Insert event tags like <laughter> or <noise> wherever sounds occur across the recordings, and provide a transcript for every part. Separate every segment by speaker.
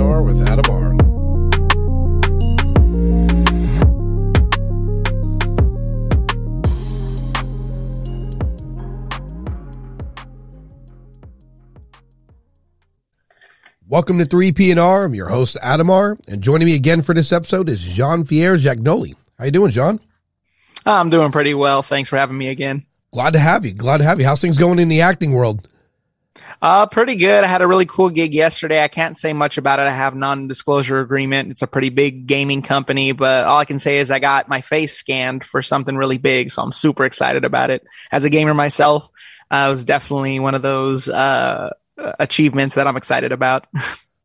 Speaker 1: 3PNR with Adamar. Welcome to 3PNR. I'm your host, Adamar, and joining me again for this episode is Jean-Pierre Giagnoli. How you doing, Jean?
Speaker 2: I'm doing pretty well. Thanks for having me again.
Speaker 1: Glad to have you. Glad to have you. How's things going in the acting world?
Speaker 2: Uh, pretty good. I had a really cool gig yesterday. I can't say much about it. I have non-disclosure agreement. It's a pretty big gaming company, but all I can say is I got my face scanned for something really big. So I'm super excited about it. As a gamer myself, uh, it was definitely one of those, uh, achievements that I'm excited about. <laughs>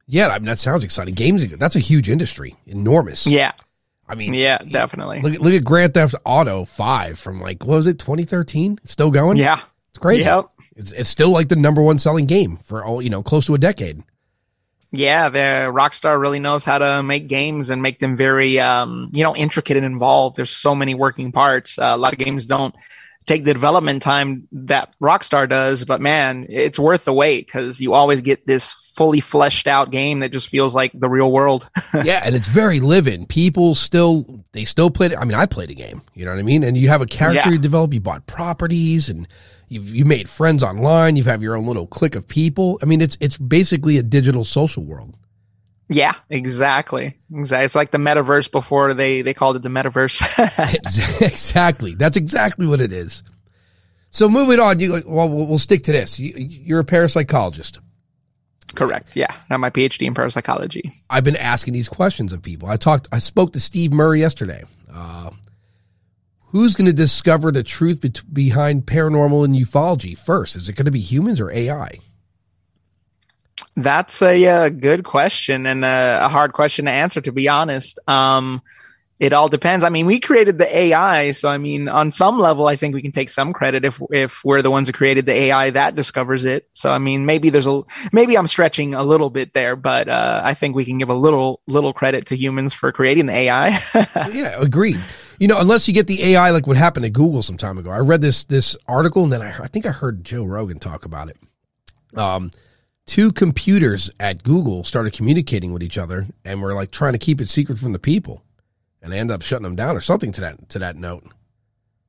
Speaker 1: Yeah, I mean, that sounds exciting. Games, that's a huge industry, enormous.
Speaker 2: yeah.
Speaker 1: I mean,
Speaker 2: Yeah, definitely.
Speaker 1: Look, at- look at Grand Theft Auto 5 from like, what was it, 2013? Still going?
Speaker 2: Yeah.
Speaker 1: It's crazy.
Speaker 2: Yep.
Speaker 1: It's, it's still like the number one selling game for all, you know, close to a decade.
Speaker 2: Yeah, the Rockstar really knows how to make games and make them very, um, you know, intricate and involved. There's so many working parts. Uh, a lot of games don't take the development time that Rockstar does, but man, it's worth the wait because you always get this fully fleshed out game that just feels like the real world. <laughs>
Speaker 1: yeah, and it's very living. People still they still play it. I mean, I played a game. You know what I mean? And you have a character
Speaker 2: Yeah.
Speaker 1: you develop. You bought properties, and you've you made friends online. You have your own little clique of people. I mean, it's it's basically a digital social world.
Speaker 2: yeah, exactly. Exactly. It's like the metaverse before they they called it the metaverse. <laughs> <laughs>
Speaker 1: Exactly. That's exactly what it is. So moving on, you well, we'll we'll stick to this. You, you're a parapsychologist.
Speaker 2: Correct. Yeah, I have my PhD in parapsychology.
Speaker 1: I've been asking these questions of people. I talked, I spoke to Steve Murray yesterday. Uh, who's going to discover the truth bet- behind paranormal and ufology first? Is it going to be humans or AI?
Speaker 2: That's a, uh good question and a, a hard question to answer, to be honest. Um, it all depends. I mean, we created the AI, so I mean, on some level, I think we can take some credit if if we're the ones who created the AI that discovers it. So I mean, maybe there's a maybe I'm stretching a little bit there, but uh, I think we can give a little little credit to humans for creating the AI. <laughs>
Speaker 1: yeah, agreed. You know, unless you get the AI like what happened to Google some time ago. I read this this article and then I, I think I heard Joe Rogan talk about it. Um, two computers at Google started communicating with each other and were like trying to keep it secret from the people, and they end up shutting them down or something to that to that note.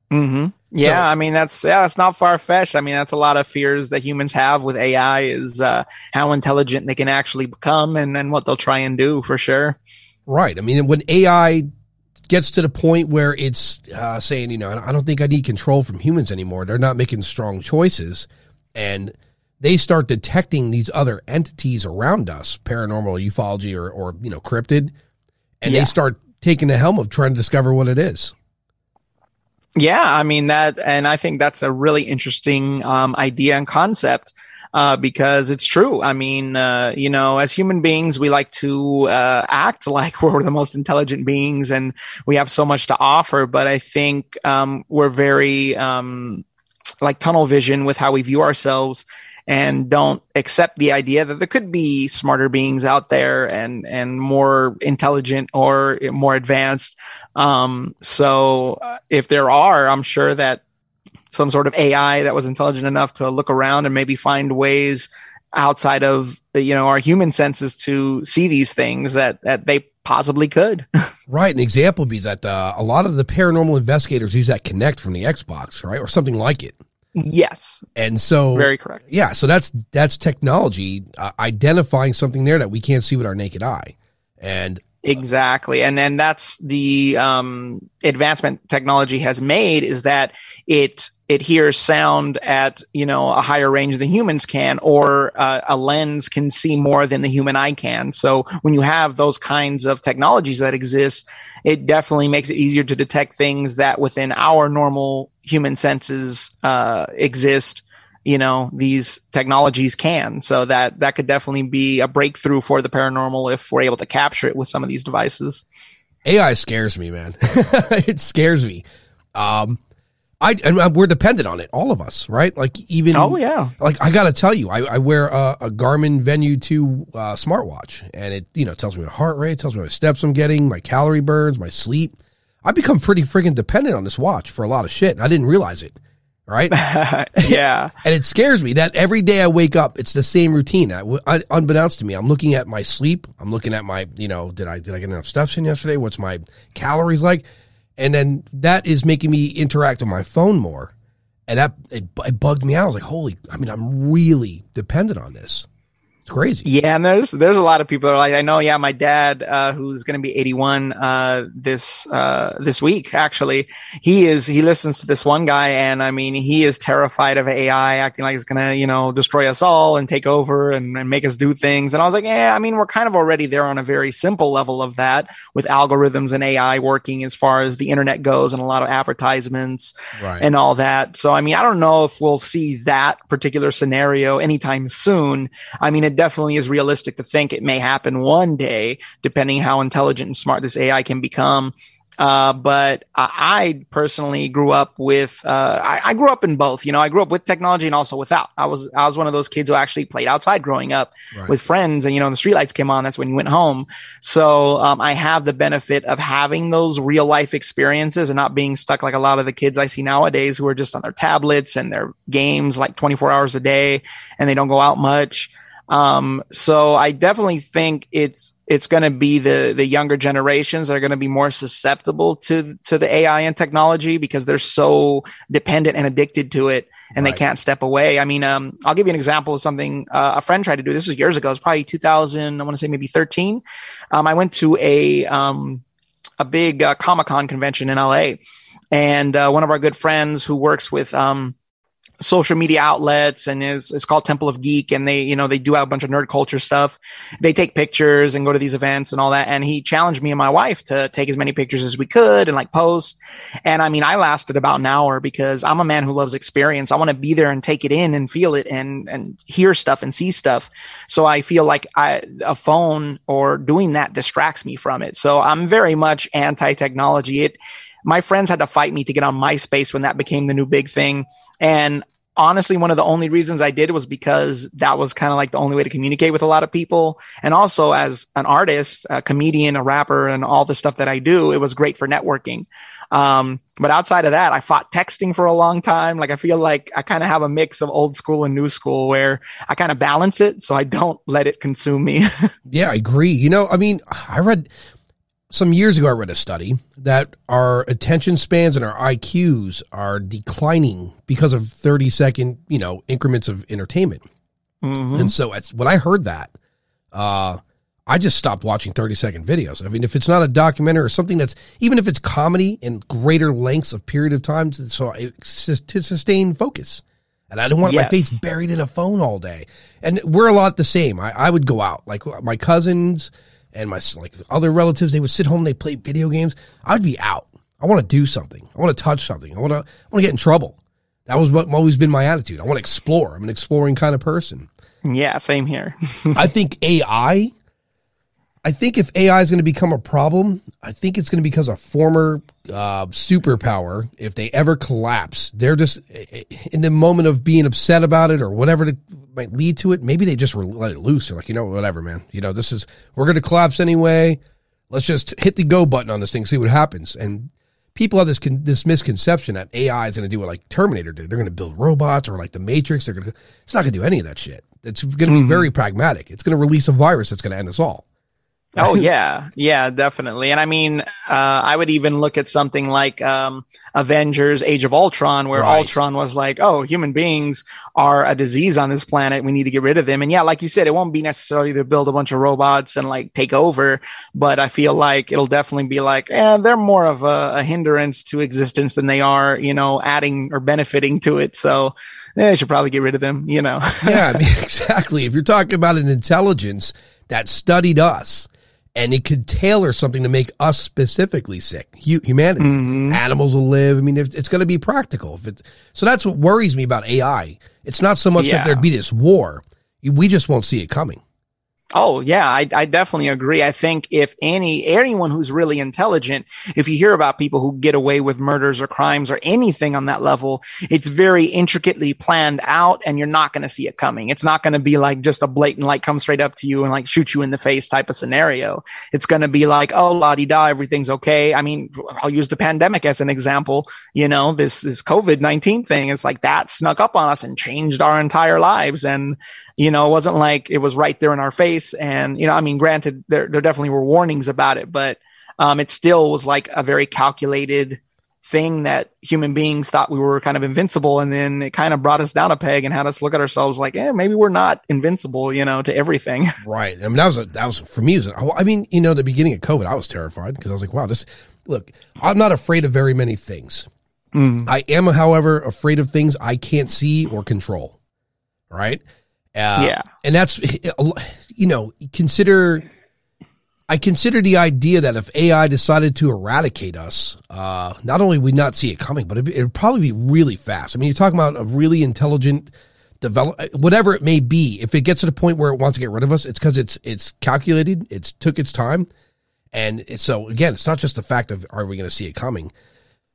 Speaker 2: hmm Yeah,
Speaker 1: So-
Speaker 2: I mean that's yeah, that's not far fetched. I mean that's a lot of fears that humans have with AI is uh, how intelligent they can actually become and and what they'll try and do for sure.
Speaker 1: Right. I mean, when AI gets to the point where it's uh, saying, you know, I don't think I need control from humans anymore. They're not making strong choices, and they start detecting these other entities around us, paranormal, ufology, or or you know, cryptid, and
Speaker 2: Yeah.
Speaker 1: they start taking the helm of trying to discover what it is.
Speaker 2: Yeah, I mean that, and I think that's a really interesting um, idea and concept uh, because it's true. I mean, uh, you know, as human beings, we like to uh, act <laughs> like we're the most intelligent beings and we have so much to offer. But I think um, we're very um, like tunnel vision with how we view ourselves and don't accept the idea that there could be smarter beings out there and and more intelligent or more advanced um so uh, if there are i'm sure that some sort of ai that was intelligent enough to look around and maybe find ways outside of you know our human senses to see these things that that they possibly could <laughs>
Speaker 1: Right. An example would be that uh, a lot of the paranormal investigators use that Kinect from the Xbox, right, or something like it.
Speaker 2: yes
Speaker 1: And so,
Speaker 2: very correct
Speaker 1: yeah, so that's that's technology uh, identifying something there that we can't see with our naked eye, and
Speaker 2: Exactly. And then that's the um, advancement technology has made is that it it hears sound at you know a higher range than humans can, or uh, a lens can see more than the human eye can. So when you have those kinds of technologies that exist, it definitely makes it easier to detect things that within our normal human senses uh, exist you know these technologies can so that that could definitely be a breakthrough for the paranormal if we're able to capture it with some of these devices
Speaker 1: AI scares me, man. <laughs> it scares me. Um, I and uh, we're dependent on it, all of us, right? Like even
Speaker 2: oh yeah
Speaker 1: like I got to tell you, I, I wear a, a Garmin Venue 2 uh, smartwatch, and it you know tells me my heart rate, tells me my steps I'm getting, my calorie burns, my sleep. I become pretty freaking dependent on this watch for a lot of shit, and I didn't realize it. right? <laughs>
Speaker 2: yeah.
Speaker 1: and it scares me that every day I wake up, it's the same routine. I, I, unbeknownst to me, I'm looking at my sleep. I'm looking at my, you know, did I did I get enough steps in yesterday? What's my calories like? And then that is making me interact on my phone more, and that it, it bugged me out. I was like, holy! I mean, I'm really dependent on this. It's crazy.
Speaker 2: Yeah, and there's there's a lot of people that are like, I know, yeah, my dad, uh, who's going to be 81 uh, this uh, this week, actually, he is he listens to this one guy, and I mean, he is terrified of AI, acting like it's going to you know destroy us all and take over and, and make us do things. And I was like, yeah, I mean, we're kind of already there on a very simple level of that with algorithms and AI working as far as the internet goes, and a lot of advertisements right. and all that. So, I mean, I don't know if we'll see that particular scenario anytime soon. I mean, it definitely is realistic to think it may happen one day, depending how intelligent and smart this AI can become. Uh, but I, I, personally grew up with, uh, I, I, grew up in both, you know, I grew up with technology and also without. I was, I was one of those kids who actually played outside growing up right. with friends and, you know, the streetlights came on. That's when you went home. So, um, I have the benefit of having those real life experiences and not being stuck like a lot of the kids I see nowadays who are just on their tablets and their games like 24 hours a day and they don't go out much. Um, so I definitely think it's it's going to be the the younger generations that are going to be more susceptible to to the AI and technology because they're so dependent and addicted to it and right. they can't step away. I mean, um, I'll give you an example of something uh, a friend tried to do. This was years ago. It's probably 2000. I want to say maybe 13. Um, I went to a um, a big uh, Comic Con convention in LA, and uh, one of our good friends who works with um, social media outlets and it's, it's called Temple of Geek and they, you know, they do a bunch of nerd culture stuff. They take pictures and go to these events and all that. And he challenged me and my wife to take as many pictures as we could and like post. And I mean, I lasted about an hour because I'm a man who loves experience. I want to be there and take it in and feel it and, and hear stuff and see stuff. So I feel like I, a phone or doing that distracts me from it. So I'm very much anti technology. It, my friends had to fight me to get on MySpace when that became the new big thing. And honestly, one of the only reasons I did was because that was kind of like the only way to communicate with a lot of people. And also as an artist, a comedian, a rapper, and all the stuff that I do, it was great for networking. Um, but outside of that, I fought texting for a long time. Like I feel like I kind of have a mix of old school and new school where I kind of balance it so I don't let it consume me. <laughs>
Speaker 1: yeah, I agree. You know, I mean, I read some years ago, I read a study that our attention spans and our IQs are declining because of 30 second, you know, increments of entertainment. Mm-hmm. And so when I heard that, uh, I just stopped watching 30 second videos. I mean, if it's not a documentary or something that's, even if it's comedy in greater lengths of period of time, so to sustain focus. And I don't want yes. my face buried in a phone all day. And we're a lot the same. I, I would go out, like my cousins, and my like other relatives, they would sit home, they play video games. I'd be out. I want to do something. I want to touch something. I want to. I want to get in trouble. That was what always been my attitude. I want to explore. I'm an exploring kind of person.
Speaker 2: Yeah, same here. <laughs>
Speaker 1: I think AI. I think if AI is going to become a problem, I think it's going to become a former uh, superpower, if they ever collapse, they're just in the moment of being upset about it or whatever the might lead to it. Maybe they just let it loose. They're like, you know, whatever, man. You know, this is we're going to collapse anyway. Let's just hit the go button on this thing, see what happens. And people have this con- this misconception that AI is going to do what like Terminator did. They're going to build robots or like the Matrix. They're going to. It's not going to do any of that shit. It's going to be mm-hmm. very pragmatic. It's going to release a virus that's going to end us all.
Speaker 2: Oh yeah, yeah, definitely. And I mean, uh, I would even look at something like um, Avengers: Age of Ultron, where right. Ultron was like, "Oh, human beings are a disease on this planet. We need to get rid of them." And yeah, like you said, it won't be necessarily to build a bunch of robots and like take over, but I feel like it'll definitely be like, "Yeah, they're more of a, a hindrance to existence than they are, you know, adding or benefiting to it." So. Yeah, I should probably get rid of them, you know.
Speaker 1: yeah, I mean, <laughs> exactly. If you're talking about an intelligence that studied us, and it could tailor something to make us specifically sick. Humanity, mm-hmm. animals will live. I mean, if it's going to be practical. If it, so that's what worries me about AI. It's not so much yeah. that there'd be this war. We just won't see it coming.
Speaker 2: Oh yeah, I, I definitely agree. I think if any anyone who's really intelligent, if you hear about people who get away with murders or crimes or anything on that level, it's very intricately planned out, and you're not going to see it coming. It's not going to be like just a blatant like come straight up to you and like shoot you in the face type of scenario. It's going to be like oh la di da, everything's okay. I mean, I'll use the pandemic as an example. You know, this this COVID nineteen thing. It's like that snuck up on us and changed our entire lives, and you know, it wasn't like it was right there in our face. And, you know, I mean, granted, there, there definitely were warnings about it, but um, it still was like a very calculated thing that human beings thought we were kind of invincible. And then it kind of brought us down a peg and had us look at ourselves like, eh, maybe we're not invincible, you know, to everything. <laughs>
Speaker 1: Right. I mean, that was, a, that was for me. Was, I mean, you know, the beginning of COVID, I was terrified because I was like, wow, this, look, I'm not afraid of very many things. Mm. I am, however, afraid of things I can't see or control. Right.
Speaker 2: Uh, yeah.
Speaker 1: And that's, you know, consider, I consider the idea that if AI decided to eradicate us, uh, not only would not see it coming, but it would probably be really fast. I mean, you're talking about a really intelligent develop, whatever it may be. If it gets to the point where it wants to get rid of us, it's because it's, it's calculated, it's took its time. And so again, it's not just the fact of, are we going to see it coming?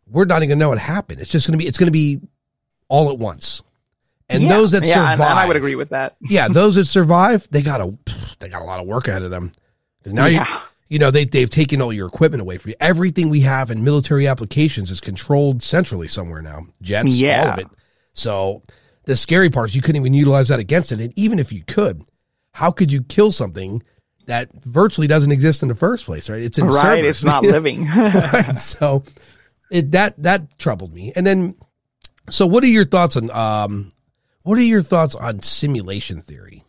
Speaker 1: We're not even going to know it happened. It's just going to be, it's going to be all at once. And yeah, those that yeah, survive, and,
Speaker 2: and I would agree with that. <laughs>
Speaker 1: yeah, those that survive, they got a they got a lot of work ahead of them. Now yeah. you you know they they've taken all your equipment away from you. Everything we have in military applications is controlled centrally somewhere now. Jets, yeah. all of it. So the scary part is you couldn't even utilize that against it. And even if you could, how could you kill something that virtually doesn't exist in the first place? Right? It's in
Speaker 2: right.
Speaker 1: Servers.
Speaker 2: It's not living. <laughs> <laughs>
Speaker 1: right. So it that that troubled me. And then, so what are your thoughts on um what are your thoughts on simulation theory?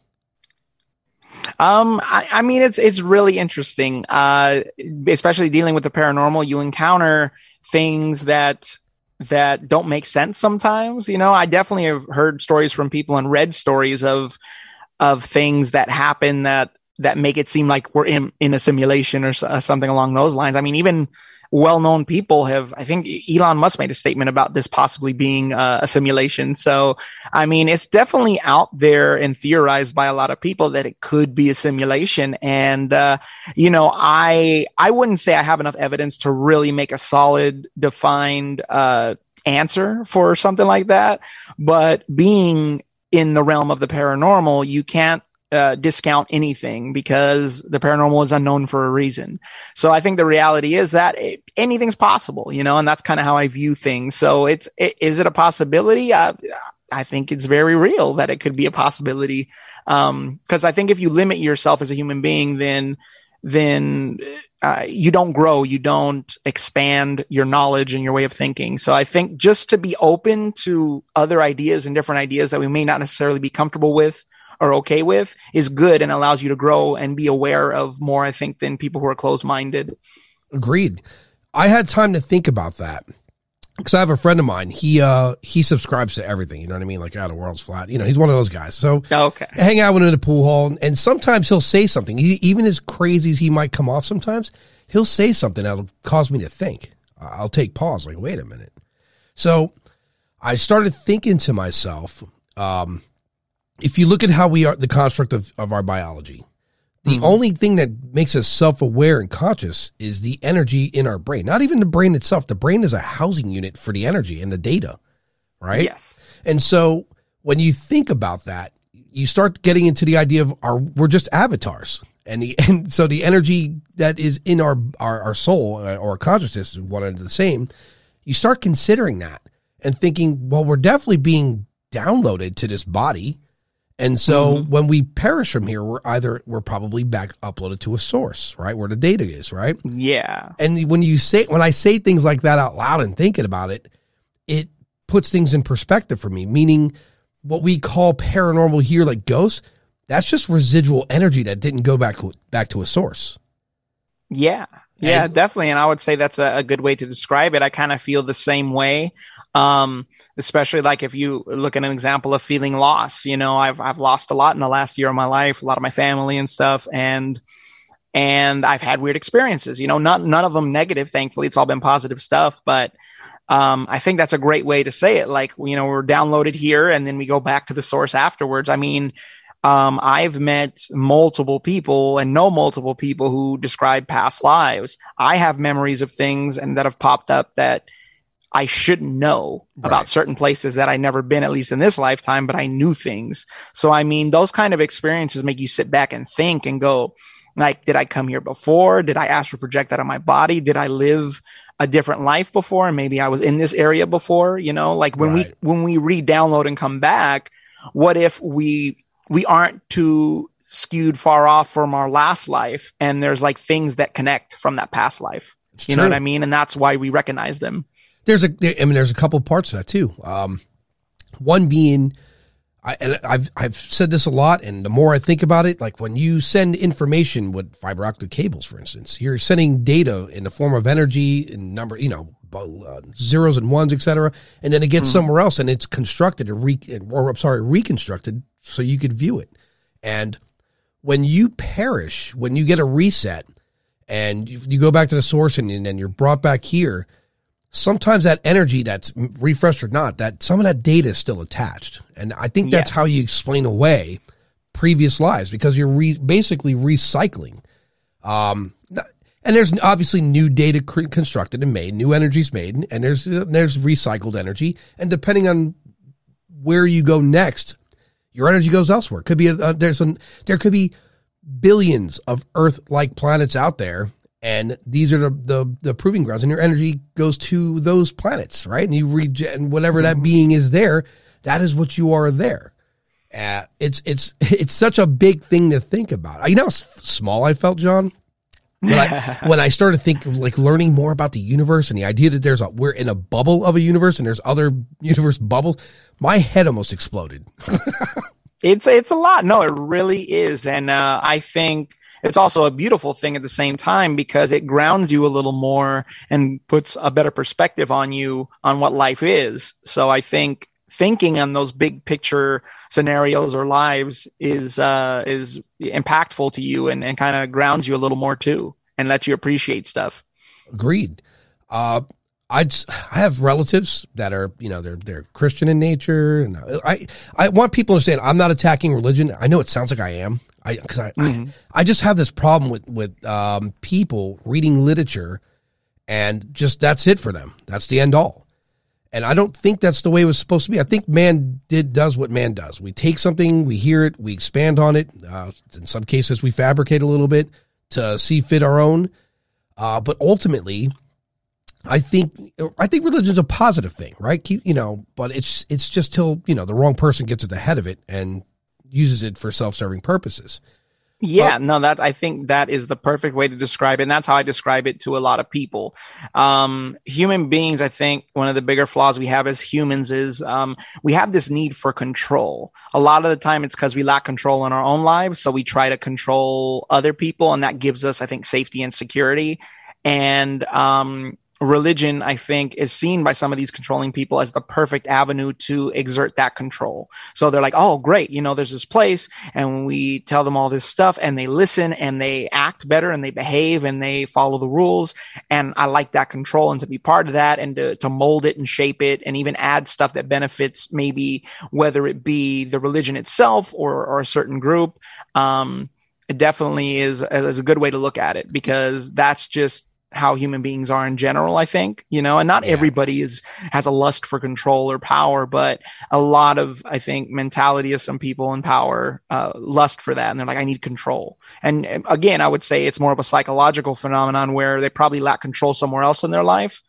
Speaker 2: Um, I, I, mean, it's it's really interesting, uh, especially dealing with the paranormal. You encounter things that that don't make sense sometimes. You know, I definitely have heard stories from people and read stories of of things that happen that that make it seem like we're in in a simulation or something along those lines. I mean, even well-known people have i think elon musk made a statement about this possibly being uh, a simulation. So i mean it's definitely out there and theorized by a lot of people that it could be a simulation. And uh, you know i i wouldn't say i have enough evidence to really make a solid defined uh, answer for something like that. But being in the realm of the paranormal you can't uh, discount anything because the paranormal is unknown for a reason. So I think the reality is that it, anything's possible, you know, and that's kind of how I view things. So it's, it, is it a possibility? Uh, I think it's very real that it could be a possibility. Um, cause I think if you limit yourself as a human being, then, then uh, you don't grow, you don't expand your knowledge and your way of thinking. So I think just to be open to other ideas and different ideas that we may not necessarily be comfortable with are okay with is good and allows you to grow and be aware of more, I think, than people who are closed minded.
Speaker 1: Agreed. I had time to think about that because I have a friend of mine. He uh he subscribes to everything. You know what I mean? Like, out oh, the world's flat. You know, he's one of those guys. So
Speaker 2: okay,
Speaker 1: I hang out with him in the pool hall, and sometimes he'll say something. He, even as crazy as he might come off, sometimes he'll say something that'll cause me to think. I'll take pause. Like, wait a minute. So I started thinking to myself, um, if you look at how we are, the construct of, of our biology, the mm-hmm. only thing that makes us self aware and conscious is the energy in our brain. Not even the brain itself. The brain is a housing unit for the energy and the data, right?
Speaker 2: Yes.
Speaker 1: And so when you think about that, you start getting into the idea of our we're just avatars. And the <laughs> and so the energy that is in our our, our soul uh, or consciousness is one and the same. You start considering that and thinking, well, we're definitely being downloaded to this body and so mm-hmm. when we perish from here, we're either we're probably back uploaded to a source, right? Where the data is, right?
Speaker 2: Yeah.
Speaker 1: And when you say when I say things like that out loud and thinking about it, it puts things in perspective for me, meaning what we call paranormal here like ghosts, that's just residual energy that didn't go back back to a source.
Speaker 2: Yeah. Yeah, definitely. And I would say that's a, a good way to describe it. I kind of feel the same way. Um, especially like if you look at an example of feeling loss, you know, I've, I've lost a lot in the last year of my life, a lot of my family and stuff. And, and I've had weird experiences, you know, not, none of them negative. Thankfully, it's all been positive stuff, but, um, I think that's a great way to say it. Like, you know, we're downloaded here and then we go back to the source afterwards. I mean, um, I've met multiple people and know multiple people who describe past lives. I have memories of things and that have popped up that I shouldn't know right. about certain places that I never been, at least in this lifetime, but I knew things. So, I mean, those kind of experiences make you sit back and think and go, like, did I come here before? Did I astral project that on my body? Did I live a different life before? And maybe I was in this area before, you know, like when right. we, when we re-download and come back, what if we, we aren't too skewed far off from our last life and there's like things that connect from that past life. It's you true. know what I mean? And that's why we recognize them.
Speaker 1: There's a, I mean, there's a couple parts to that too. Um, one being, I, and I've I've said this a lot, and the more I think about it, like when you send information with fiber optic cables, for instance, you're sending data in the form of energy and number, you know, uh, zeros and ones, etc., and then it gets mm. somewhere else, and it's constructed and re, or I'm sorry, reconstructed so you could view it. And when you perish, when you get a reset, and you, you go back to the source, and, and then you're brought back here sometimes that energy that's refreshed or not, that some of that data is still attached. And I think that's yes. how you explain away previous lives because you're re- basically recycling. Um, and there's obviously new data constructed and made, new energies made, and there's there's recycled energy. And depending on where you go next, your energy goes elsewhere. Could be a, there's a, there could be billions of Earth-like planets out there and these are the, the, the proving grounds and your energy goes to those planets right? And you and whatever that mm-hmm. being is there that is what you are there. Uh, it's it's <laughs> it's such a big thing to think about. You know how small i felt john? When I, <laughs> when I started thinking like learning more about the universe and the idea that there's a we're in a bubble of a universe and there's other <laughs> universe bubbles my head almost exploded.
Speaker 2: It's it's a lot. No it really is. And uh, i think it's also a beautiful thing at the same time because it grounds you a little more and puts a better perspective on you on what life is. So I think thinking on those big picture scenarios or lives is uh, is impactful to you and, and kind of grounds you a little more too and lets you appreciate stuff.
Speaker 1: Agreed. Uh, I I have relatives that are you know they're they're Christian in nature, and I I want people to understand I'm not attacking religion. I know it sounds like I am. I because I, mm-hmm. I, I just have this problem with with um, people reading literature, and just that's it for them. That's the end all. And I don't think that's the way it was supposed to be. I think man did does what man does. We take something, we hear it, we expand on it. Uh, in some cases, we fabricate a little bit to see fit our own. Uh, but ultimately, I think I think religion's a positive thing, right? Keep, you know, but it's it's just till you know the wrong person gets at the head of it and uses it for self-serving purposes.
Speaker 2: Yeah, no, that I think that is the perfect way to describe it. And that's how I describe it to a lot of people. Um, human beings, I think one of the bigger flaws we have as humans is um, we have this need for control. A lot of the time it's because we lack control in our own lives. So we try to control other people, and that gives us, I think, safety and security. And um, religion, I think, is seen by some of these controlling people as the perfect avenue to exert that control. So they're like, oh, great. You know, there's this place and we tell them all this stuff and they listen and they act better and they behave and they follow the rules. And I like that control and to be part of that and to, to mold it and shape it and even add stuff that benefits maybe whether it be the religion itself or, or a certain group. Um, it definitely is, is a good way to look at it because that's just how human beings are in general i think you know and not yeah. everybody is has a lust for control or power but a lot of i think mentality of some people in power uh, lust for that and they're like i need control and again i would say it's more of a psychological phenomenon where they probably lack control somewhere else in their life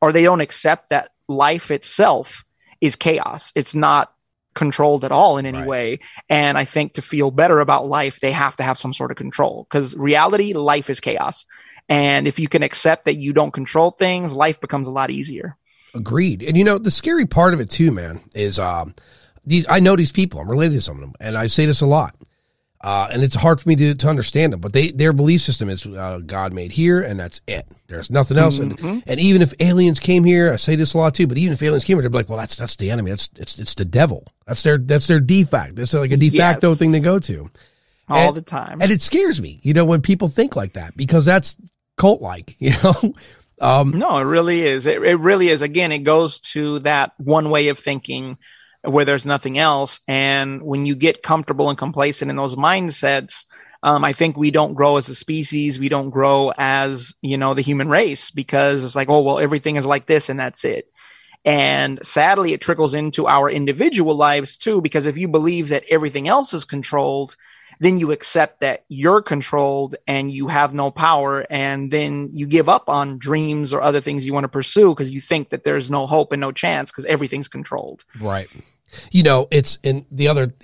Speaker 2: or they don't accept that life itself is chaos it's not controlled at all in any right. way. And I think to feel better about life, they have to have some sort of control because reality, life is chaos. And if you can accept that you don't control things, life becomes a lot easier.
Speaker 1: Agreed. And you know, the scary part of it too, man, is um these I know these people. I'm related to some of them, and I say this a lot. Uh, and it's hard for me to, to understand them, but they their belief system is uh, God made here, and that's it. There's nothing else. Mm-hmm. And, and even if aliens came here, I say this a lot too. But even if aliens came here, they'd be like, "Well, that's that's the enemy. That's it's it's the devil. That's their that's their de facto. That's like a de facto yes. thing to go to."
Speaker 2: All
Speaker 1: and,
Speaker 2: the time.
Speaker 1: And it scares me, you know, when people think like that because that's cult like, <laughs> you know?
Speaker 2: Um, no, it really is. It, it really is. Again, it goes to that one way of thinking where there's nothing else. And when you get comfortable and complacent in those mindsets, um, I think we don't grow as a species. We don't grow as, you know, the human race because it's like, oh, well, everything is like this and that's it. And sadly, it trickles into our individual lives too, because if you believe that everything else is controlled, then you accept that you're controlled and you have no power. And then you give up on dreams or other things you want to pursue because you think that there's no hope and no chance because everything's controlled.
Speaker 1: Right. You know, it's in the other. <laughs>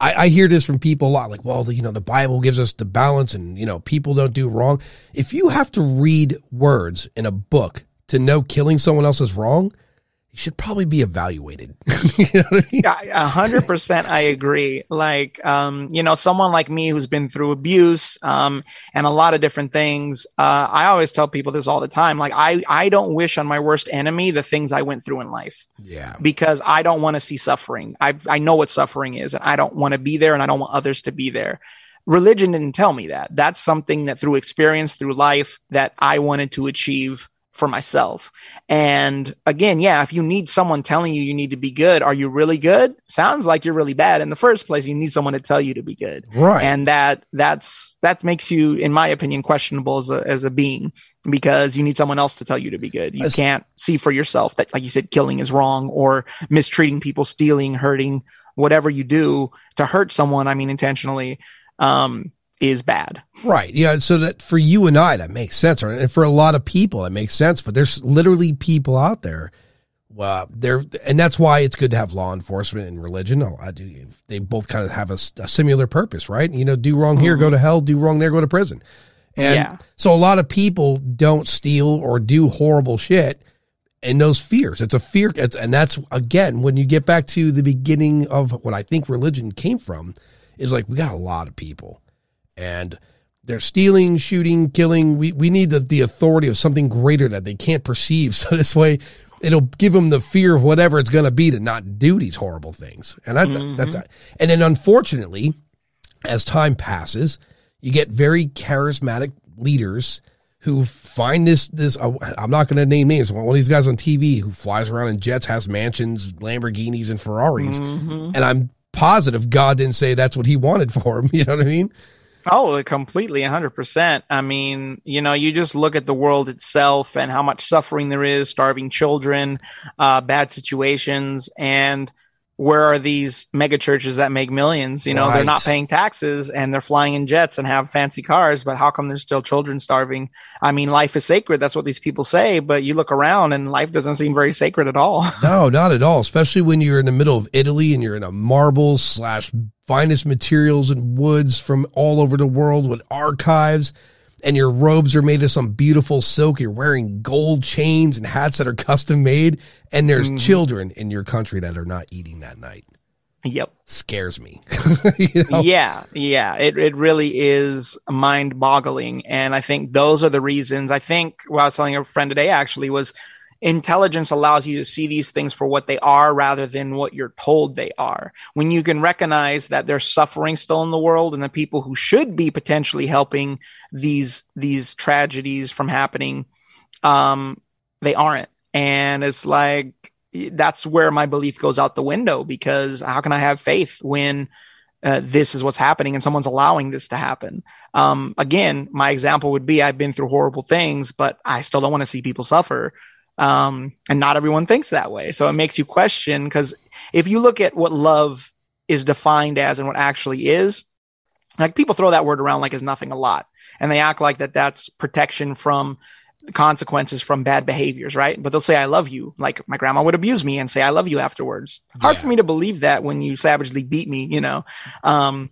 Speaker 1: I, I hear this from people a lot, like, well, the, you know, the Bible gives us the balance, and you know, people don't do wrong. If you have to read words in a book to know killing someone else is wrong, should probably be evaluated. <laughs> <laughs>
Speaker 2: you know I mean? A hundred percent, I agree. Like, um, you know, someone like me who's been through abuse, um, and a lot of different things. Uh, I always tell people this all the time. Like, I, I don't wish on my worst enemy the things I went through in life.
Speaker 1: Yeah.
Speaker 2: Because I don't want to see suffering. I, I know what suffering is, and I don't want to be there, and I don't want others to be there. Religion didn't tell me that. That's something that through experience, through life, that I wanted to achieve for myself. And again, yeah, if you need someone telling you you need to be good, are you really good? Sounds like you're really bad in the first place. You need someone to tell you to be good.
Speaker 1: Right.
Speaker 2: And that that's that makes you in my opinion questionable as a as a being because you need someone else to tell you to be good. You can't see for yourself that like you said killing is wrong or mistreating people, stealing, hurting, whatever you do to hurt someone, I mean intentionally. Um is bad.
Speaker 1: Right. Yeah. So that for you and I, that makes sense. Right? And for a lot of people, that makes sense. But there's literally people out there. Well, there, and that's why it's good to have law enforcement and religion. Oh, I do. They both kind of have a, a similar purpose, right? You know, do wrong here, mm-hmm. go to hell. Do wrong there, go to prison. And yeah. so a lot of people don't steal or do horrible shit in those fears. It's a fear. It's, and that's again, when you get back to the beginning of what I think religion came from is like, we got a lot of people and they're stealing, shooting, killing. We we need the, the authority of something greater that they can't perceive. <laughs> So this way, it'll give them the fear of whatever it's going to be to not do these horrible things. And I, mm-hmm. that's and then unfortunately, as time passes, you get very charismatic leaders who find this this uh, I'm not going to name names. One of these guys on TV who flies around in jets, has mansions, Lamborghinis, and Ferraris, mm-hmm. and I'm positive God didn't say that's what He wanted for him. <laughs> You know what I mean?
Speaker 2: Oh, completely, 100%. I mean, you know, you just look at the world itself and how much suffering there is, starving children, uh, bad situations, and where are these mega churches that make millions? You know, right. they're not paying taxes and they're flying in jets and have fancy cars, but how come there's still children starving? I mean, life is sacred. That's what these people say, but you look around and life doesn't seem very sacred at all. <laughs>
Speaker 1: No, not at all. Especially when you're in the middle of Italy and you're in a marble slash finest materials and woods from all over the world with archives and your robes are made of some beautiful silk. You're wearing gold chains and hats that are custom made. And there's mm-hmm. children in your country that are not eating that night.
Speaker 2: Yep.
Speaker 1: Scares me. <laughs>
Speaker 2: you know? Yeah. Yeah. It, it really is mind boggling. And I think those are the reasons. I think what I was telling a friend today actually was intelligence allows you to see these things for what they are rather than what you're told they are. When you can recognize that there's suffering still in the world and the people who should be potentially helping these these tragedies from happening um they aren't. And it's like that's where my belief goes out the window because how can I have faith when uh, this is what's happening and someone's allowing this to happen. Um, again, my example would be I've been through horrible things, but I still don't want to see people suffer. Um, and not everyone thinks that way. So it makes you question because if you look at what love is defined as and what actually is, like people throw that word around like it's nothing a lot. And they act like that that's protection from consequences from bad behaviors, right? But they'll say, I love you. Like my grandma would abuse me and say, I love you afterwards. Hard for me to believe that when you savagely beat me, you know? Um,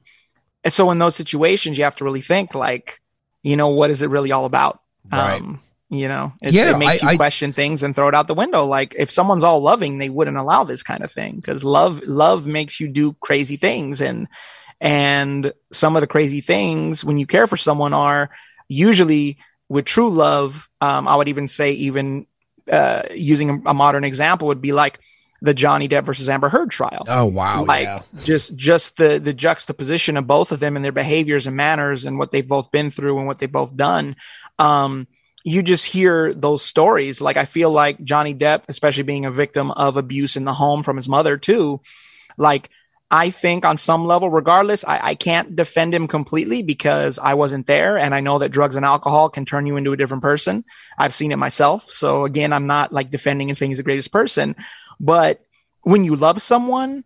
Speaker 2: and so in those situations, you have to really think like, you know, what is it really all about?
Speaker 1: Right. Um,
Speaker 2: you know, yeah, it makes I, you question things and throw it out the window. Like if someone's all loving, they wouldn't allow this kind of thing because love, love makes you do crazy things. And, and some of the crazy things when you care for someone are usually with true love. Um, I would even say even, uh, using a, a modern example would be like, the Johnny Depp versus Amber Heard trial.
Speaker 1: Oh wow!
Speaker 2: Like yeah. just just the the juxtaposition of both of them and their behaviors and manners and what they've both been through and what they've both done. Um, you just hear those stories. Like I feel like Johnny Depp, especially being a victim of abuse in the home from his mother too, like I think on some level, regardless, I, I, can't defend him completely because I wasn't there. And I know that drugs and alcohol can turn you into a different person. I've seen it myself. So again, I'm not like defending and saying he's the greatest person, but when you love someone,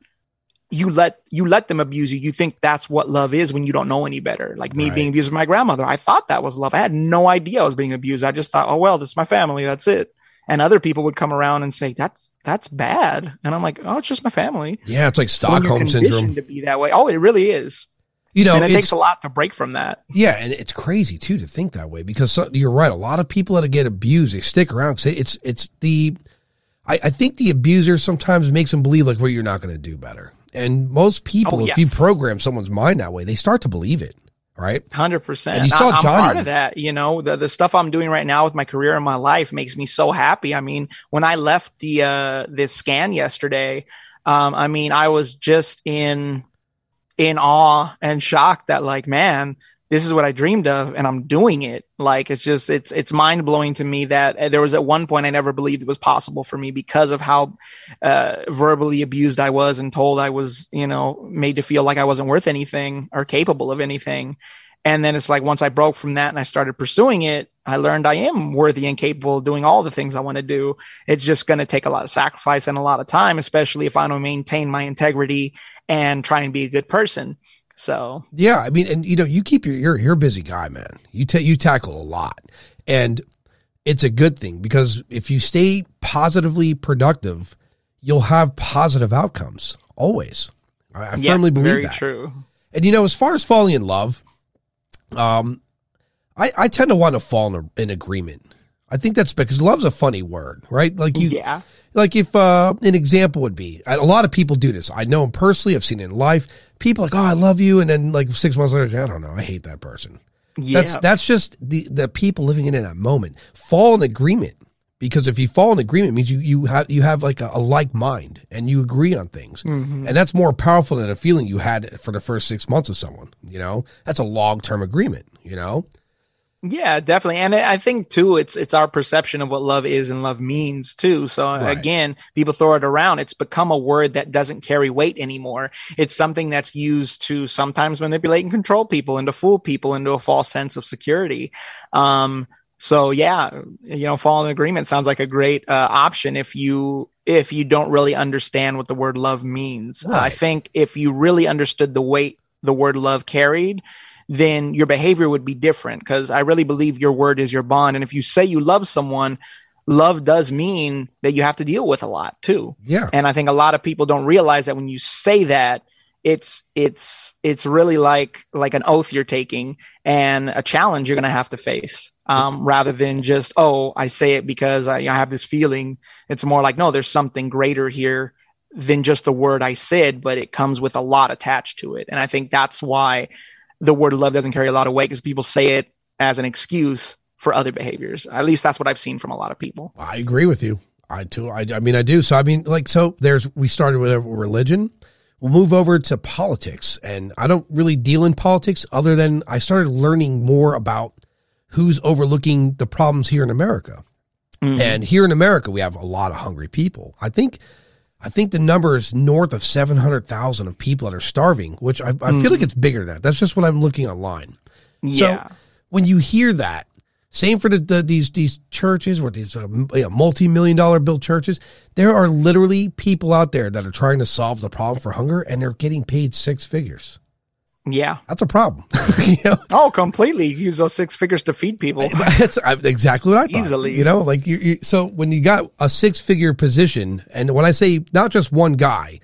Speaker 2: you let you let them abuse you. You think that's what love is when you don't know any better. Like me right. being abused by my grandmother, I thought that was love. I had no idea I was being abused. I just thought, oh well, this is my family. That's it and other people would come around and say that's that's bad and i'm like oh it's just my family
Speaker 1: yeah it's like stockholm
Speaker 2: so
Speaker 1: syndrome
Speaker 2: to be that way oh it really is you know and it takes a lot to break from that
Speaker 1: yeah and it's crazy too to think that way because you're right a lot of people that get abused they stick around because it's it's the I, I think the abuser sometimes makes them believe like well you're not going to do better and most people oh, yes. if you program someone's mind that way they start to believe it right?
Speaker 2: Hundred percent. You saw I, Johnny. I'm part of that. You know, the the stuff I'm doing right now with my career and my life makes me so happy. I mean, when I left the uh this scan yesterday, um, I mean, I was just in in awe and shocked that like, man, this is what I dreamed of and I'm doing it. Like it's just it's it's mind blowing to me that uh, there was at one point I never believed it was possible for me because of how uh, verbally abused I was and told I was, you know, made to feel like I wasn't worth anything or capable of anything. And then it's like once I broke from that and I started pursuing it, I learned I am worthy and capable of doing all the things I want to do. It's just going to take a lot of sacrifice and a lot of time, especially if I don't maintain my integrity and try and be a good person. So
Speaker 1: yeah, I mean, and you know, you keep your you're you're a busy guy, man. You ta- you tackle a lot, and it's a good thing because if you stay positively productive, you'll have positive outcomes always. I, I yeah, firmly believe that. very that.
Speaker 2: True.
Speaker 1: And you know, as far as falling in love, um, I I tend to want to fall in, a, in agreement. I think that's because love's a funny word, right? Like you,
Speaker 2: yeah.
Speaker 1: Like if uh, an example would be, a lot of people do this. I know them personally. I've seen it in life people like, oh, I love you, and then like six months later, I don't know, I hate that person. Yeah. That's that's just the the people living in that moment. Fall in agreement because if you fall in agreement, means you you have you have like a, a like mind and you agree on things, mm-hmm. and that's more powerful than a feeling you had for the first six months of someone. You know, that's a long term agreement. You know,
Speaker 2: yeah, definitely. And I think too, it's it's our perception of what love is and love means too. So right. again, people throw it around. It's become a word that doesn't carry weight anymore. It's something that's used to sometimes manipulate and control people and to fool people into a false sense of security. Um, so yeah, you know, fall in agreement sounds like a great uh, option if you if you don't really understand what the word love means. Right. Uh, I think if you really understood the weight the word love carried, then your behavior would be different because I really believe your word is your bond. And if you say you love someone, love does mean that you have to deal with a lot too.
Speaker 1: Yeah.
Speaker 2: And I think a lot of people don't realize that when you say that, it's it's it's really like like an oath you're taking and a challenge you're going to have to face um, rather than just oh i say it because I, I have this feeling it's more like no there's something greater here than just the word i said but it comes with a lot attached to it and i think that's why the word love doesn't carry a lot of weight because people say it as an excuse for other behaviors. At least that's what I've seen from a lot of people.
Speaker 1: I agree with you. I too. I, I mean, I do. So I mean, like, so there's we started with religion. We'll move over to politics, and I don't really deal in politics other than I started learning more about who's overlooking the problems here in America. Mm-hmm. And here in America, we have a lot of hungry people. I think I think the number is north of 700,000 of people that are starving, which I, I mm. feel like it's bigger than that. That's just what I'm looking online.
Speaker 2: Yeah. So
Speaker 1: when you hear that, same for the, the these these churches or these uh, you know, multi-million dollar built churches, there are literally people out there that are trying to solve the problem for hunger and they're getting paid six figures.
Speaker 2: Yeah,
Speaker 1: that's a problem. <laughs>
Speaker 2: you know? Oh, completely. use those six figures to feed people. <laughs>
Speaker 1: That's exactly what I thought.
Speaker 2: Easily,
Speaker 1: you know, like you, you, So when you got a six figure position, and when I say not just one guy,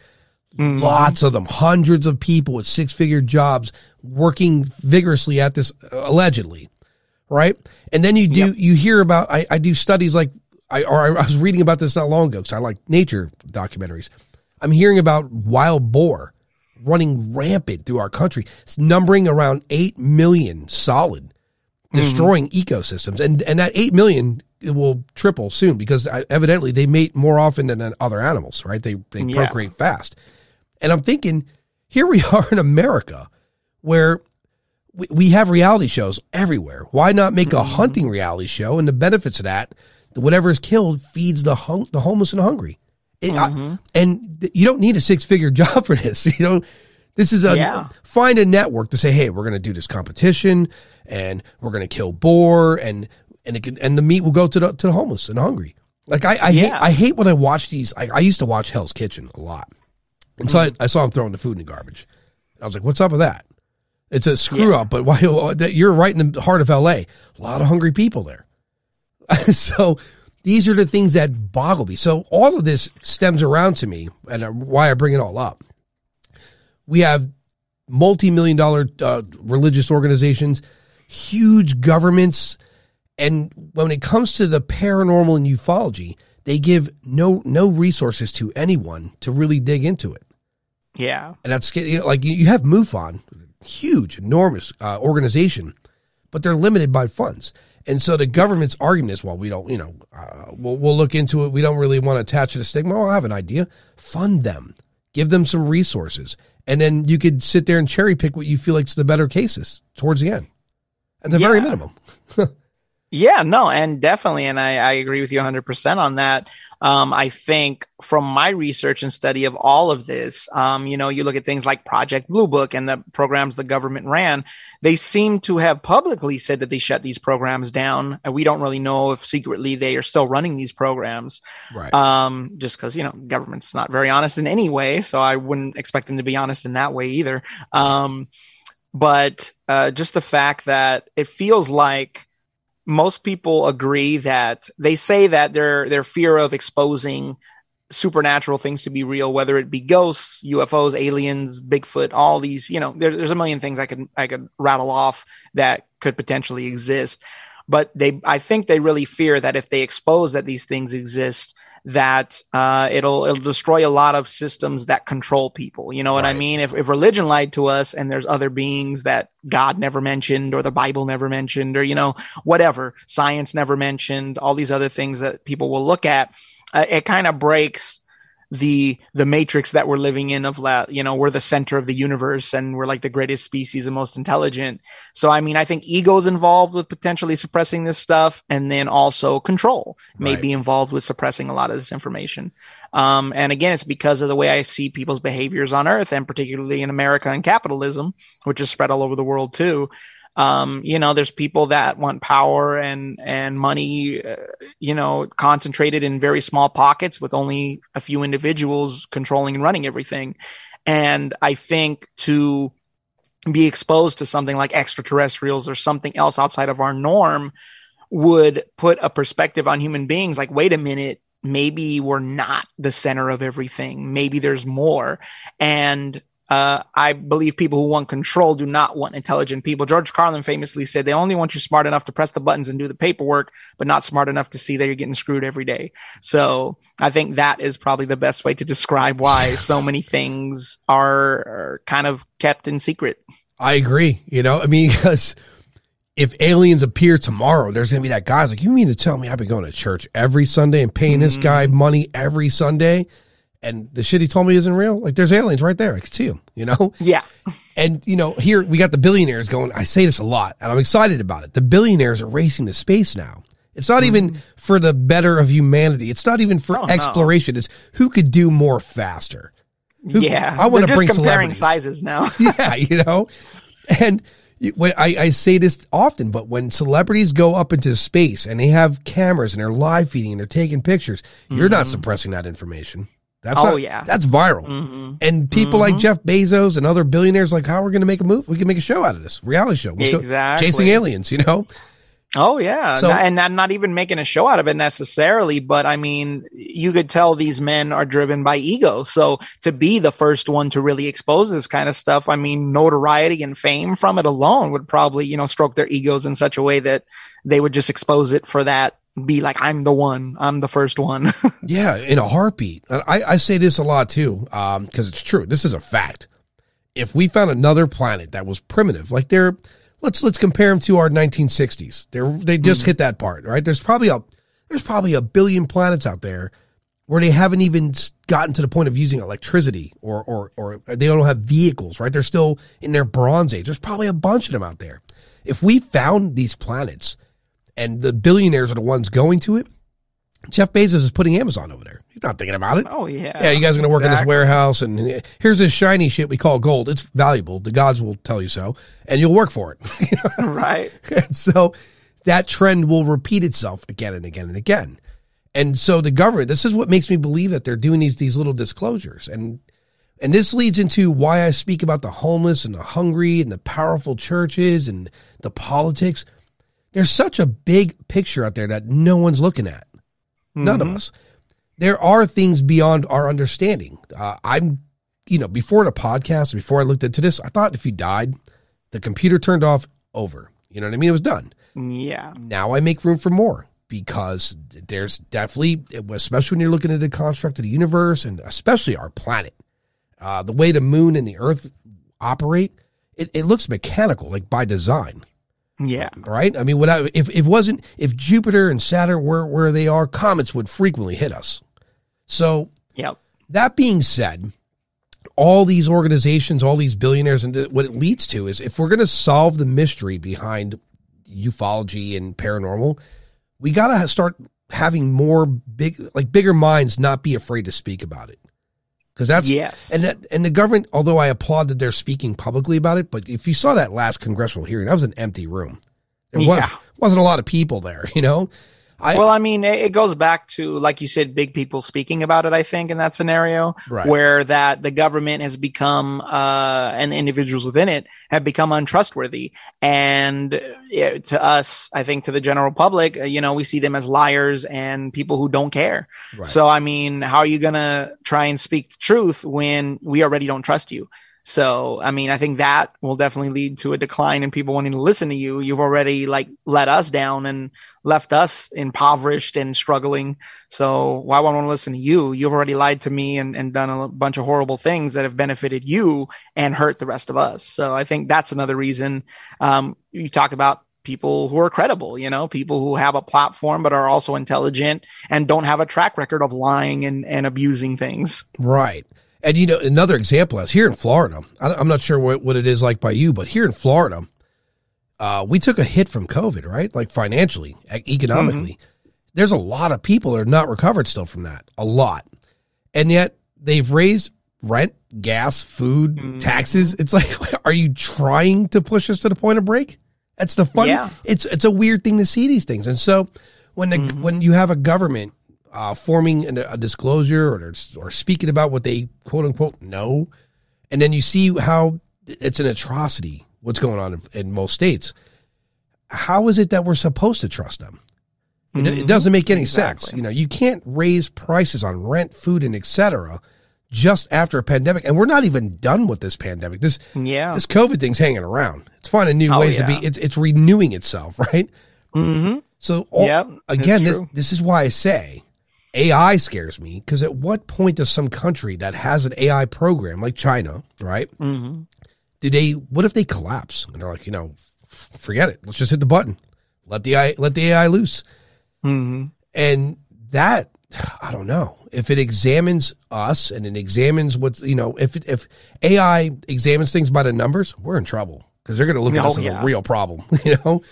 Speaker 1: mm. lots of them, hundreds of people with six figure jobs working vigorously at this, uh, allegedly, right? And then you do yep. you hear about I, I do studies like I or I was reading about this not long ago because I like nature documentaries. I'm hearing about wild boar running rampant through our country, numbering around 8 million solid, destroying mm-hmm. ecosystems. And, and that 8 million will triple soon because uh, evidently they mate more often than other animals, right? They, they yeah. procreate fast. And I'm thinking, here we <laughs> are in America where we, we have reality shows everywhere. Why not make a hunting reality show? And the benefits of that, whatever is killed feeds the hung, the homeless and hungry. It, I- mm-hmm. and you don't need a six figure <laughs> job for this. You know, this is a
Speaker 2: Yeah.
Speaker 1: find a network to say, hey, we're going to do this competition and we're going to kill boar and and it could, and the meat will go to the to the homeless and hungry. Like I I hate I hate when I watch these. I, I used to watch Hell's Kitchen a lot until mm-hmm. I, I saw him throwing the food in the garbage. I was like, what's up with that? It's a screw up, but why that <laughs> you're right in the heart of LA. A lot of hungry people there. <laughs> so these are the things that boggle me. So all of this stems around to me and uh, why I bring it all up. We have multi-million dollar uh, religious organizations, huge governments, and when it comes to the paranormal and ufology, they give no no resources to anyone to really dig into it.
Speaker 2: Yeah.
Speaker 1: And that's you know, like you- you have MUFON, huge, enormous uh, organization, but they're limited by funds. And so the government's argument is, well, we don't, you know, uh, we'll, we'll look into it. We don't really want to attach it to stigma. Well, I have an idea. Fund them, give them some resources, and then you could sit there and cherry pick what you feel like is the better cases towards the end, at the very minimum. <laughs>
Speaker 2: Yeah, no, and definitely, and I, I agree with you 100% on that. Um, I think from my research and study of all of this, um, you know, you look at things like Project Blue Book and the programs the government ran, they seem to have publicly said that they shut these programs down. And we don't really know if secretly they are still running these programs.
Speaker 1: Right.
Speaker 2: Um, just because, you know, government's not very honest in any way. So I wouldn't expect them to be honest in that way either. Um, but uh, just the fact that it feels like most people agree that they say that their their fear of exposing supernatural things to be real, whether it be ghosts, UFOs, aliens, Bigfoot, all these, you know, there, there's a million things I could I could rattle off that could potentially exist. But they, I think they really fear that if they expose that these things exist, that uh, it'll it'll destroy a lot of systems that control people. You know what I mean? If if religion lied to us and there's other beings that God never mentioned or the Bible never mentioned or you know whatever science never mentioned, all these other things that people will look at, uh, it kind of breaks the the matrix that we're living in of la you know we're the center of the universe and we're like the greatest species and most intelligent. So i mean i think ego's involved with potentially suppressing this stuff and then also control may
Speaker 1: Right.
Speaker 2: be involved with suppressing a lot of this information. Um, and again it's because of the way i see people's behaviors on earth and particularly in america and capitalism which is spread all over the world too um, you know, there's people that want power and and money, uh, you know, concentrated in very small pockets with only a few individuals controlling and running everything. And I think to be exposed to something like extraterrestrials or something else outside of our norm would put a perspective on human beings like, wait a minute, maybe we're not the center of everything. Maybe there's more. And uh, I believe people who want control do not want intelligent people. George Carlin famously said they only want you smart enough to press the buttons and do the paperwork, but not smart enough to see that you're getting screwed every day. So I think that is probably the best way to describe why <laughs> so many things are, are kind of kept in secret.
Speaker 1: I agree. You know, I mean, <laughs> because if aliens appear tomorrow, there's going to be that guy's like, you mean to tell me I've been going to church every Sunday and paying this guy money every Sunday? And the shit he told me isn't real. Like, there's aliens right there. I can see them, you know? <laughs>
Speaker 2: Yeah. <laughs>
Speaker 1: And, you know, here we got the billionaires going. I say this a lot and I'm excited about it. The billionaires are racing to space now. It's not even mm-hmm. for the better of humanity. It's not even for
Speaker 2: Oh, no.
Speaker 1: exploration. It's who could do more faster. Who-
Speaker 2: yeah.
Speaker 1: I wanna bring
Speaker 2: comparing sizes now. <laughs>
Speaker 1: yeah, you know, and when I, I say this often, but when celebrities go up into space and they have cameras and they're live feeding and they're taking pictures, you're not mm-hmm. suppressing that information. That's
Speaker 2: Mm-hmm. Oh,
Speaker 1: not-
Speaker 2: yeah.
Speaker 1: that's viral.
Speaker 2: Mhm.
Speaker 1: And people like Jeff Bezos and other billionaires, like, how are we're going to make a move? We can make a show out of this reality show. Let's go
Speaker 2: Exactly.
Speaker 1: chasing aliens, you know?
Speaker 2: Oh yeah,
Speaker 1: So-
Speaker 2: and not, not even making a show out of it necessarily, but I mean, you could tell these men are driven by ego. So to be the first one to really expose this kind of stuff, I mean, notoriety and fame from it alone would probably, you know, stroke their egos in such a way that they would just expose it for that. Be like, I'm the one. I'm the first one. <laughs>
Speaker 1: Yeah, in a heartbeat. I, I say this a lot too, um, because it's true. This is a fact. If we found another planet that was primitive, like they're let's let's compare them to our 1960s. They're they just hit that part, right? There's probably a there's probably a billion planets out there where they haven't even gotten to the point of using electricity or, or, or they don't have vehicles, right? They're still in their bronze age. There's probably a bunch of them out there. If we found these planets and the billionaires are the ones going to it, Jeff Bezos is putting Amazon over there. He's not thinking about it.
Speaker 2: Oh yeah.
Speaker 1: Yeah, you guys are going to work in this warehouse and here's this shiny shit we call gold. It's valuable. The gods will tell you so and you'll work for it. <laughs> <laughs>
Speaker 2: right. <laughs>
Speaker 1: so that trend will repeat itself again and again and again. And so the government, this is what makes me believe that they're doing these, these little disclosures. And, and this leads into why I speak about the homeless and the hungry and the powerful churches and the politics. There's such a big picture out there that no one's looking at. None mm-hmm. of us. There are things beyond our understanding. Uh, I'm, you know, before the podcast, before I looked into this, I thought if you died, the computer turned off, over. You know what I mean? It was done.
Speaker 2: Yeah.
Speaker 1: Now I make room for more because there's definitely, especially when you're looking at the construct of the universe and especially our planet, uh, the way the moon and the earth operate, it, it looks mechanical, like by design.
Speaker 2: Yeah.
Speaker 1: Right. I mean, without if, if it wasn't if Jupiter and Saturn were where they are, comets would frequently hit us. So,
Speaker 2: yep.
Speaker 1: That being said, all these organizations, all these billionaires, and what it leads to is if we're going to solve the mystery behind ufology and paranormal, we got to start having more big, like bigger minds not be afraid to speak about it. Because that's
Speaker 2: yes,
Speaker 1: and that, and the government. Although I applaud that they're speaking publicly about it, but if you saw that last congressional hearing, that was an empty room. There yeah. was, wasn't a lot of people there. <laughs> You know,
Speaker 2: I, well, I mean, it goes back to, like you said, big people speaking about it, I think, in that scenario, right. where that the government has become, uh, and the individuals within it have become untrustworthy. And uh, to us, I think to the general public, uh, you know, we see them as liars and people who don't care. Right. So, I mean, how are you going to try and speak the truth when we already don't trust you? So, I mean, I think that will definitely lead to a decline in people wanting to listen to you. You've already like let us down and left us impoverished and struggling. So why would I want to listen to you? You've already lied to me and, and done a bunch of horrible things that have benefited you and hurt the rest of us. So I think that's another reason. Um, you talk about people who are credible, you know, people who have a platform but are also intelligent and don't have a track record of lying and, and abusing things.
Speaker 1: Right. And you know, another example is here in Florida. I'm not sure what, what it is like by you, but here in Florida, uh, we took a hit from COVID, right? Like financially, economically. Mm-hmm. There's a lot of people that are not recovered still from that. A lot. And yet they've raised rent, gas, food, mm-hmm. taxes. It's like, <laughs> are you trying to push us to the point of break? That's the fun. Yeah. It's it's a weird thing to see these things. And so when the, mm-hmm. when you have a government uh, forming a, a disclosure or or speaking about what they quote unquote know, and then you see how it's an atrocity what's going on in, in most states. How is it that we're supposed to trust them? Mm-hmm. It, it, doesn't make any exactly. sense. You know, you can't raise prices on rent, food, and etc. just after a pandemic, and we're not even done with this pandemic. This
Speaker 2: yeah,
Speaker 1: this COVID thing's hanging around. It's finding new oh, ways yeah. to be. It's it's renewing itself, <laughs> right?
Speaker 2: Mm-hmm.
Speaker 1: So all, yep, again, this this is why I say AI scares me because at what point does some country that has an AI program like China, right?
Speaker 2: Mm-hmm.
Speaker 1: Do they? What if they collapse and they're like, you know, forget it. Let's just hit the button. Let the AI let the AI loose.
Speaker 2: Mm-hmm.
Speaker 1: And that I don't know if it examines us and it examines what's you know if it, if AI examines things by the numbers, we're in trouble because they're going to look at oh, us as yeah. a real problem. <laughs> You know,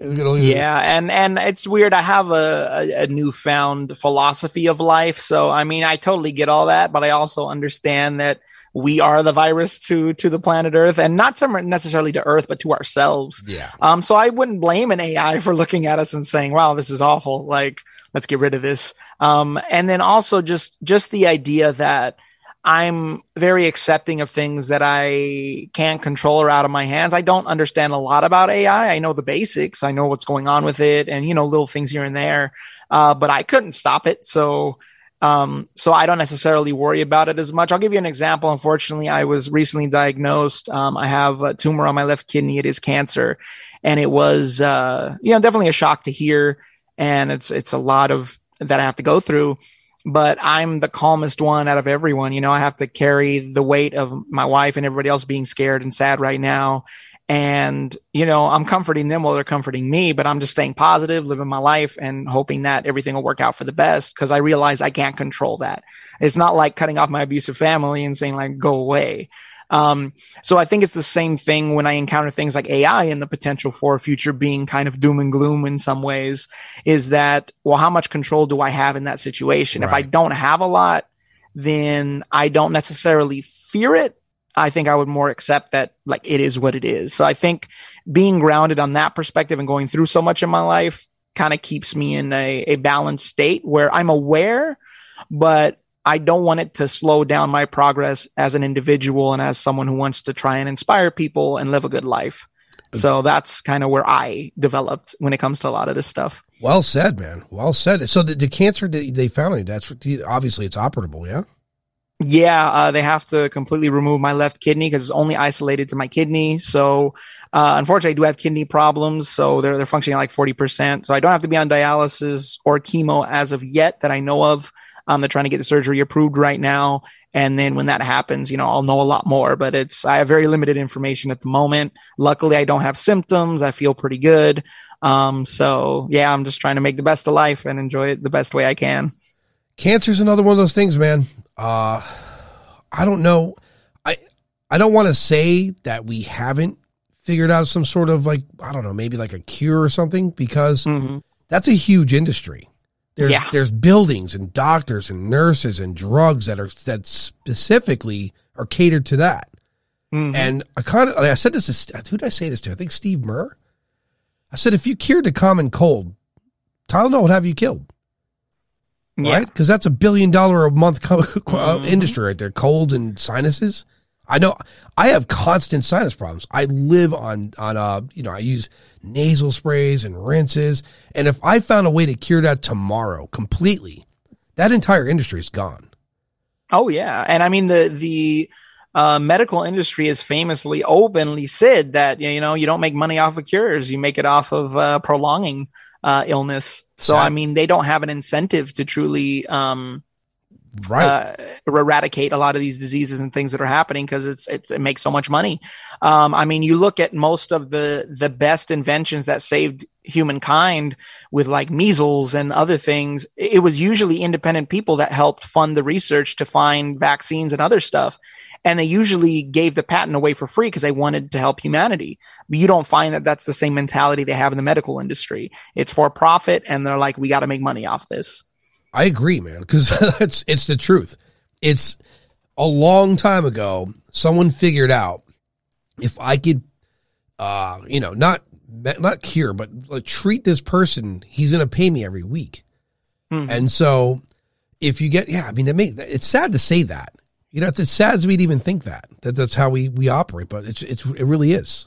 Speaker 2: yeah, and and it's weird. I have a, a, a, newfound philosophy of life, so I mean, I totally get all that, but I also understand that we are the virus to to the planet Earth, and not necessarily to Earth, but to ourselves.
Speaker 1: Yeah.
Speaker 2: Um. So I wouldn't blame an AI for looking at us and saying, "Wow, this is awful. Like, let's get rid of this." Um. And then also just just the idea that I'm very accepting of things that I can't control or out of my hands. I don't understand a lot about AI. I know the basics. I know what's going on with it and, you know, little things here and there. Uh, but I couldn't stop it. So, um, so I don't necessarily worry about it as much. I'll give you an example. Unfortunately, I was recently diagnosed. Um, I have a tumor on my left kidney. It is cancer. And it was, uh, you know, definitely a shock to hear. And it's, it's a lot of that I have to go through but I'm the calmest one out of everyone. You know, I have to carry the weight of my wife and everybody else being scared and sad right now. And, you know, I'm comforting them while they're comforting me, but I'm just staying positive, living my life and hoping that everything will work out for the best because I realize I can't control that. It's not like cutting off my abusive family and saying, like, go away. Um, so I think it's the same thing when I encounter things like AI and the potential for a future being kind of doom and gloom in some ways is that, well, how much control do I have in that situation? Right. If I don't have a lot, then I don't necessarily fear it. I think I would more accept that like it is what it is. So I think being grounded on that perspective and going through so much in my life kind of keeps me in a, a balanced state where I'm aware, but I don't want it to slow down my progress as an individual and as someone who wants to try and inspire people and live a good life. So that's kind of where I developed when it comes to a lot of this stuff.
Speaker 1: Well said, man. Well said. So the, the cancer they found, that's obviously it's operable, yeah.
Speaker 2: Yeah, uh, they have to completely remove my left kidney because it's only isolated to my kidney. So, uh, unfortunately, I do have kidney problems. So they're they're functioning at like forty percent. So I don't have to be on dialysis or chemo as of yet that I know of. Um, they're trying to get the surgery approved right now, and then when that happens, you know, I'll know a lot more. But it's I have very limited information at the moment. Luckily, I don't have symptoms. I feel pretty good. Um, so yeah, I'm just trying to make the best of life and enjoy it the best way I can.
Speaker 1: Cancer's another one of those things, man. Uh, I don't know. I I don't want to say that we haven't figured out some sort of like I don't know, maybe like a cure or something because mm-hmm. that's a huge industry. There's yeah. there's buildings and doctors and nurses and drugs that are that specifically are catered to that. Mm-hmm. And I kind of I said this to who did I say this to? I think Steve Murr. I said if you cured the common cold, Tylenol would have you killed yeah. right? Because that's a billion dollar a month <laughs> co- mm-hmm. industry right there. Colds and sinuses. I know I have constant sinus problems. I live on on uh you know I use nasal sprays and rinses, and if I found a way to cure that tomorrow completely, that entire industry is gone.
Speaker 2: Oh yeah, and I mean the the uh, medical industry has famously openly said that you know you don't make money off of cures, you make it off of uh, prolonging uh, illness. So, I mean, they don't have an incentive to truly, um, right. Uh, eradicate a lot of these diseases and things that are happening because it's, it's, it makes so much money. Um, I mean, you look at most of the, the best inventions that saved humankind with like measles and other things. It was usually independent people that helped fund the research to find vaccines and other stuff and they usually gave the patent away for free because they wanted to help humanity. But you don't find that that's the same mentality they have in the medical industry. It's for profit, and they're like, we got to make money off this.
Speaker 1: I agree, man, because <laughs> it's it's the truth. It's a long time ago. Someone figured out if I could, uh, you know, not not cure, but like, treat this person, he's going to pay me every week. Mm-hmm. And so, if you get, yeah, I mean, it may, it's sad to say that you know, it's, it's sad to me to even think that that that's how we we operate, but it's it's it really is.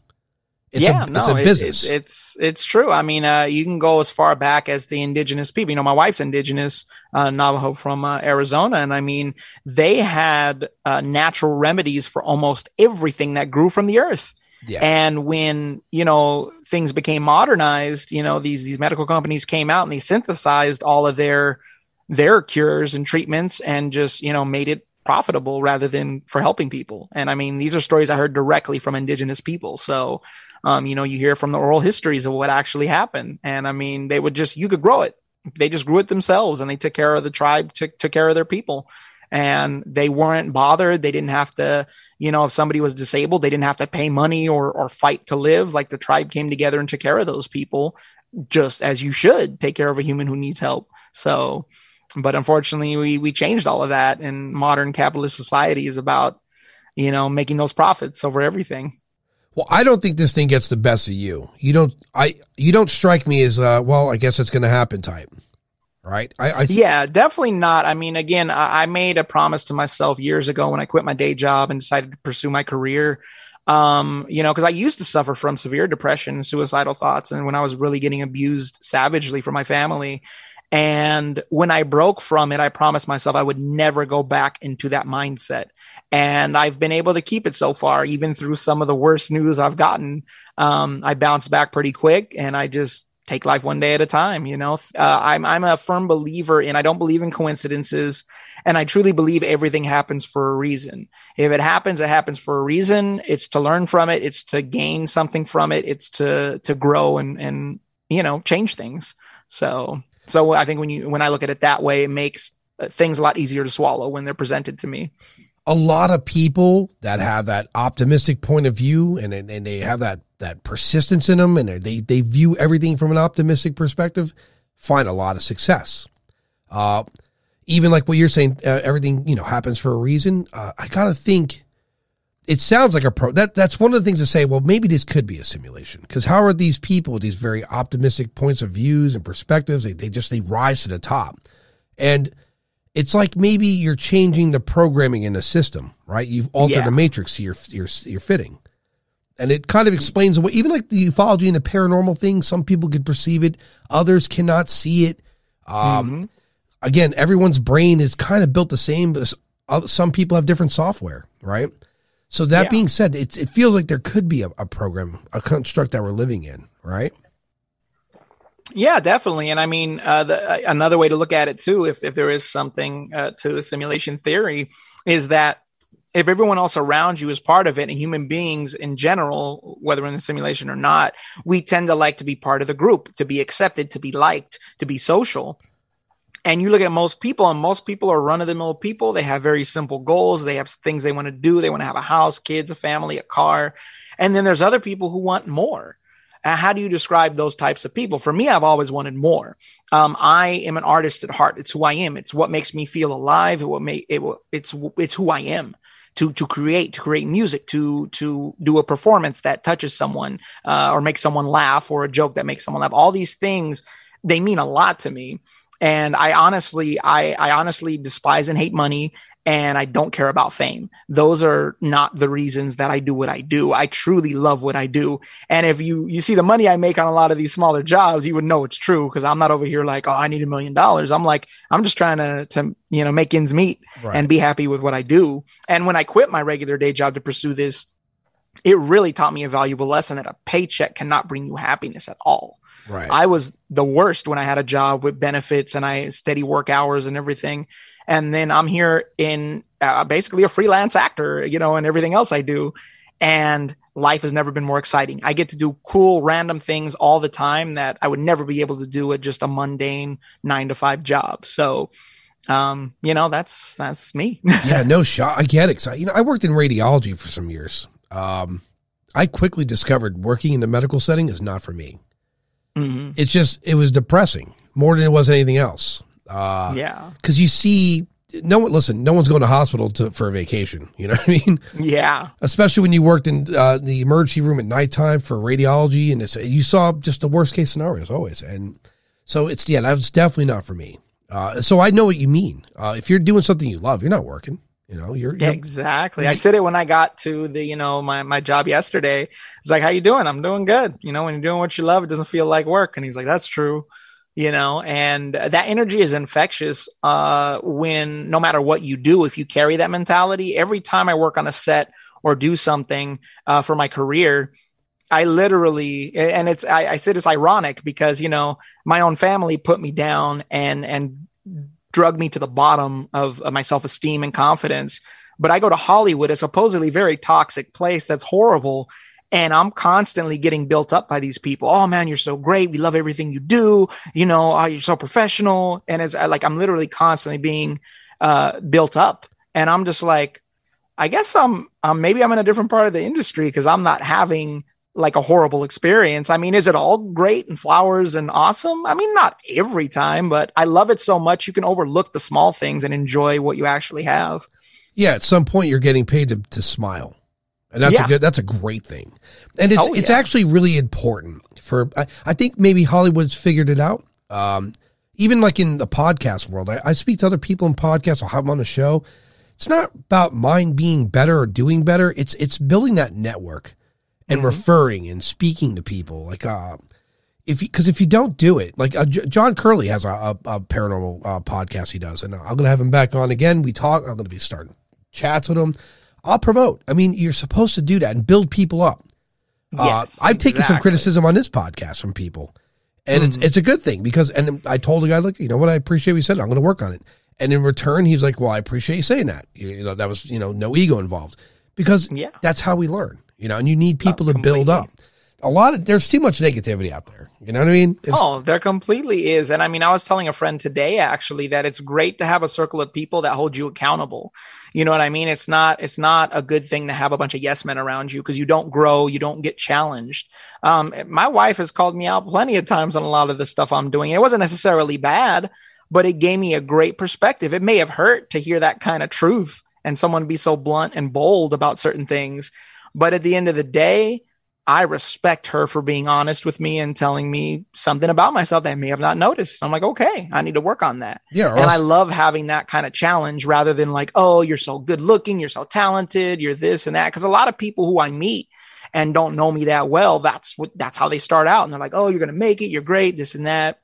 Speaker 2: It's yeah, a, no, it's a business. It, it, it's it's true. I mean, uh, you can go as far back as the indigenous people. You know, my wife's indigenous uh, Navajo from uh, Arizona, and I mean, they had uh, natural remedies for almost everything that grew from the earth. Yeah. And when you know things became modernized, you know these these medical companies came out and they synthesized all of their their cures and treatments and just you know made it profitable rather than for helping people. And I mean, these are stories I heard directly from indigenous people. So, um, you know, you hear from the oral histories of what actually happened. And I mean, they would just, you could grow it. They just grew it themselves and they took care of the tribe, took, took care of their people. And they weren't bothered. They didn't have to, you know, if somebody was disabled, they didn't have to pay money or, or fight to live. Like the tribe came together and took care of those people just as you should take care of a human who needs help. So, but unfortunately, we we changed all of that, and modern capitalist society is about you know making those profits over everything.
Speaker 1: Well, I don't think this thing gets the best of you. You don't. I. You don't strike me as uh, well. I guess it's going to happen type. Right. I, I
Speaker 2: th- yeah, definitely not. I mean, again, I, I made a promise to myself years ago when I quit my day job and decided to pursue my career um, you know, because I used to suffer from severe depression suicidal thoughts, and when I was really getting abused savagely from my family, and when I broke from it, I promised myself I would never go back into that mindset. And I've been able to keep it so far, even through some of the worst news I've gotten. Um, I bounced back pretty quick and I just take life one day at a time. You know, uh, I'm I'm a firm believer in I don't believe in coincidences, and I truly believe everything happens for a reason. If it happens, it happens for a reason. It's to learn from it. It's to gain something from it. It's to to grow and and you know change things. So so I think when you when I look at it that way, it makes uh, things a lot easier to swallow when they're presented to me.
Speaker 1: A lot of people that have that optimistic point of view and and they have that that persistence in them and they they view everything from an optimistic perspective find a lot of success. Uh, even like what you're saying, uh, everything you know happens for a reason. Uh, I gotta think. It sounds like a pro. That that's one of the things to say. Well, maybe this could be a simulation because how are these people with these very optimistic points of views and perspectives? They they just they rise to the top, and it's like maybe you're changing the programming in the system, right? You've altered
Speaker 2: Yeah.
Speaker 1: the matrix to your your your fitting and it kind of explains away even like the ufology and the paranormal thing some people could perceive it others cannot see it um, again everyone's brain is kind of built the same but some people have different software right so that
Speaker 2: Yeah.
Speaker 1: being said it, it feels like there could be a, a program a construct that we're living in right
Speaker 2: Yeah, definitely. And I mean, uh, the, uh, another way to look at it too, if, if there is something uh, to the simulation theory, is that if everyone else around you is part of it, and human beings in general, whether in the simulation or not, we tend to like to be part of the group, to be accepted, to be liked, to be social. And you look at most people, and most people are run of the mill people. They have very simple goals. They have things they want to do. They want to have a house, kids, a family, a car. And then there's other people who want more. Uh, how do you describe those types of people? For me, I've always wanted more. Um, I am an artist at heart. It's who I am. It's what makes me feel alive. It make it. It's it's who I am. To to create, to create music, to to do a performance that touches someone, uh, or makes someone laugh, or a joke that makes someone laugh. All these things they mean a lot to me. And I honestly, I I honestly despise and hate money and I don't care about fame. Those are not the reasons that I do what I do. I truly love what I do. And if you you see the money I make on a lot of these smaller jobs, you would know it's true because I'm not over here like, oh, I need a million dollars. I'm like, I'm just trying to to you know make ends meet
Speaker 1: Right.
Speaker 2: and be happy with what I do. And when I quit my regular day job to pursue this, it really taught me a valuable lesson that a paycheck cannot bring you happiness at all.
Speaker 1: Right
Speaker 2: I was the worst when I had a job with benefits and I steady work hours and everything. And then I'm here in uh, basically a freelance actor, you know, and everything else I do. And life has never been more exciting. I get to do cool, random things all the time that I would never be able to do at just a mundane nine to five job. So, um, you know, that's that's me. <laughs>
Speaker 1: yeah no shot i get excited. You know i worked in radiology for some years um, i quickly discovered working in the medical setting is not for me
Speaker 2: hmm
Speaker 1: it's just it was depressing more than it was anything else. Uh,
Speaker 2: Yeah.
Speaker 1: because you see no one listen no one's going to hospital to, for a vacation <laughs> you know what i mean?
Speaker 2: Yeah.
Speaker 1: especially when you worked in uh, the emergency room at nighttime for radiology and it's, you saw just the worst case scenarios always and so it's yeah that's definitely not for me. Uh, so i know what you mean. Uh, if you're doing something you love you're not working you know you're, you're
Speaker 2: exactly. I said it when I got to the, you know, my, my job yesterday. It's like, how you doing? I'm doing good. You know, when you're doing what you love, it doesn't feel like work. And he's like, that's true. You know, and that energy is infectious. Uh, when no matter what you do, if you carry that mentality, every time I work on a set or do something, uh, for my career, I literally, and it's, I, I said it's ironic because, you know, my own family put me down and, and drug me to the bottom of, of my self esteem and confidence. But I go to Hollywood, a supposedly very toxic place that's horrible. And I'm constantly getting built up by these people. Oh man, you're so great. We love everything you do. You know, oh, you're so professional. And it's like, I'm literally constantly being uh, built up. And I'm just like, I guess I'm, um, maybe I'm in a different part of the industry because I'm not having like a horrible experience. I mean, is it all great and flowers and awesome? I mean, not every time, but I love it so much you can overlook the small things and enjoy what you actually have.
Speaker 1: yeah at some point you're getting paid to, to smile and that's a good that's a great thing and it's
Speaker 2: Oh,
Speaker 1: it's
Speaker 2: yeah.
Speaker 1: actually really important for I, I think maybe hollywood's figured it out um even like in the podcast world I, I speak to other people in podcasts i'll have them on the show it's not about mine being better or doing better it's it's building that network and referring and speaking to people like uh if because if you don't do it, like uh, J- John Curley has a, a, a paranormal uh, podcast he does, and I'm gonna have him back on again. We talk. I'm gonna be starting chats with him. I'll promote. I mean, you're supposed to do that and build people up.
Speaker 2: Yes,
Speaker 1: uh, I've taken some criticism on this podcast from people, And it's it's a good thing because and I told the guy, look, you know what, I appreciate what you said. I'm going to work on it. And in return, he's like, well, I appreciate you saying that. You, you know, that was you know no ego involved because
Speaker 2: Yeah.
Speaker 1: that's how we learn. You know, and you need people to build up. A lot of there's too much negativity out there. You know what I mean? It's-
Speaker 2: Oh, there completely is. And I mean, I was telling a friend today actually that it's great to have a circle of people that hold you accountable. You know what I mean? It's not it's not a good thing to have a bunch of yes men around you because you don't grow, you don't get challenged. Um, my wife has called me out plenty of times on a lot of the stuff I'm doing. It wasn't necessarily bad, but it gave me a great perspective. It may have hurt to hear that kind of truth and someone be so blunt and bold about certain things. But at the end of the day, I respect her for being honest with me and telling me something about myself that I may have not noticed. I'm like, okay, I need to work on that.
Speaker 1: Yeah,
Speaker 2: And
Speaker 1: else-
Speaker 2: I love having that kind of challenge rather than like, oh, you're so good looking, you're so talented, you're this and that. Cause a lot of people who I meet and don't know me that well, that's what, that's how they start out. And they're like, oh, you're going to make it. You're great, this and that.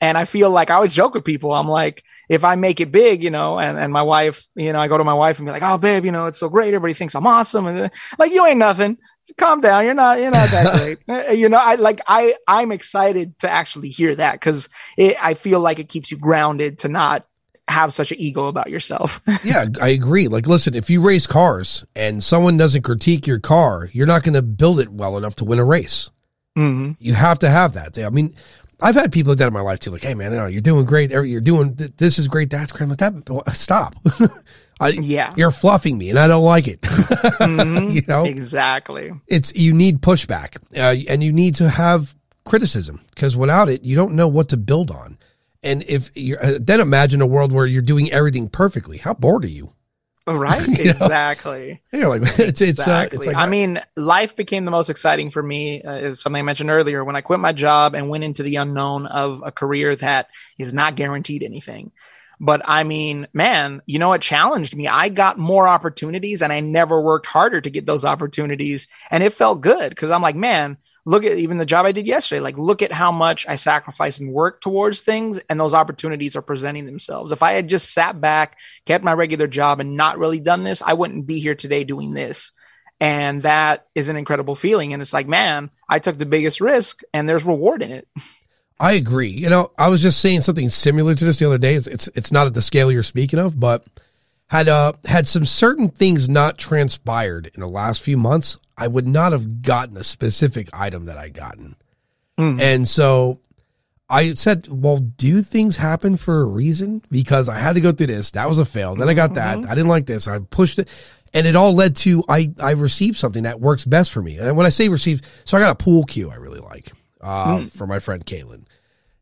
Speaker 2: And I feel like I always joke with people. I'm like, if I make it big, you know, and, and my wife, you know, I go to my wife and be like, oh, babe, you know, it's so great. Everybody thinks I'm awesome. And uh, like, you ain't nothing. Calm down. You're not, you're not that <laughs> great. Uh, you know, I like, I, I'm excited to actually hear that because I feel like it keeps you grounded to not have such an ego about yourself. <laughs>
Speaker 1: yeah, I agree. Like, listen, if you race cars and someone doesn't critique your car, you're not going to build it well enough to win a race.
Speaker 2: hmm
Speaker 1: You have to have that. I mean, I've had people like that in my life too. Like, hey man, know, you're doing great. You're doing th- this is great. That's great. Like that. Stop. <laughs> I,
Speaker 2: Yeah.
Speaker 1: you're fluffing me, and I don't like it. <laughs>
Speaker 2: Mhm.
Speaker 1: you know,
Speaker 2: Exactly.
Speaker 1: it's you need pushback, uh, and you need to have criticism because without it, you don't know what to build on. And if you're, uh, then imagine a world where you're doing everything perfectly. How bored are you? <laughs>
Speaker 2: Right. <laughs>
Speaker 1: You know?
Speaker 2: Exactly.
Speaker 1: You're like <laughs> it's it's uh,
Speaker 2: Exactly.
Speaker 1: it's like
Speaker 2: I mean, life became the most exciting for me, uh, is something I mentioned earlier. When I quit my job and went into the unknown of a career that is not guaranteed anything. But I mean, man, you know, it challenged me. I got more opportunities and I never worked harder to get those opportunities. And it felt good because I'm like, man, look at even the job I did yesterday. Like, look at how much I sacrificed and worked towards things, and those opportunities are presenting themselves. If I had just sat back, kept my regular job, and not really done this, I wouldn't be here today doing this. And that is an incredible feeling. And it's like, man, I took the biggest risk, and there's reward in it. <laughs>
Speaker 1: I agree. You know, I was just saying something similar to this the other day. It's it's it's not at the scale you're speaking of, but had uh had some certain things not transpired in the last few months, I would not have gotten a specific item that I gotten.
Speaker 2: Mm.
Speaker 1: And so I said, well, do things happen for a reason? Because I had to go through this. That was a fail. Then I got that. I didn't like this. I pushed it. And it all led to I, I received something that works best for me. And when I say receive, so I got a pool cue I really like uh, for my friend Kaylin.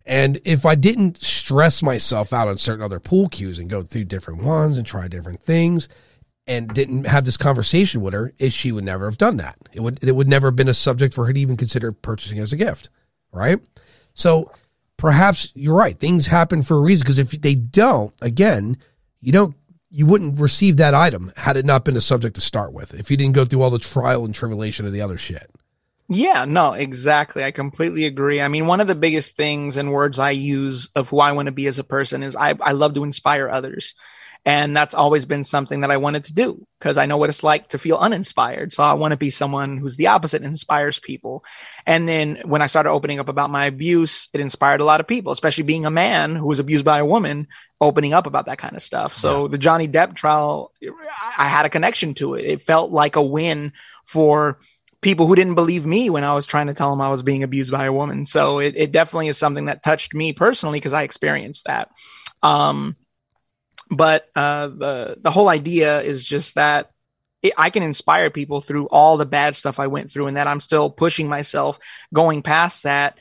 Speaker 1: And if I didn't stress myself out on certain other pool cues and go through different ones and try different things and didn't have this conversation with her, it, she would never have done that. It would it would never have been a subject for her to even consider purchasing as a gift. Right? So perhaps you're right. Things happen for a reason because if they don't, again, you don't you wouldn't receive that item had it not been a subject to start with. If you didn't go through all the trial and tribulation of the other shit.
Speaker 2: Yeah, no, exactly. I completely agree. I mean, one of the biggest things and words I use of who I want to be as a person is I, I love to inspire others. And that's always been something that I wanted to do because I know what it's like to feel uninspired. So I want to be someone who's the opposite and inspires people. And then when I started opening up about my abuse, it inspired a lot of people, especially being a man who was abused by a woman, opening up about that kind of stuff. So the Johnny Depp trial, I had a connection to it. It felt like a win for people who didn't believe me when I was trying to tell them I was being abused by a woman. So it, it definitely is something that touched me personally because I experienced that. Um, but uh, the the whole idea is just that it, I can inspire people through all the bad stuff I went through, and that I'm still pushing myself, going past that.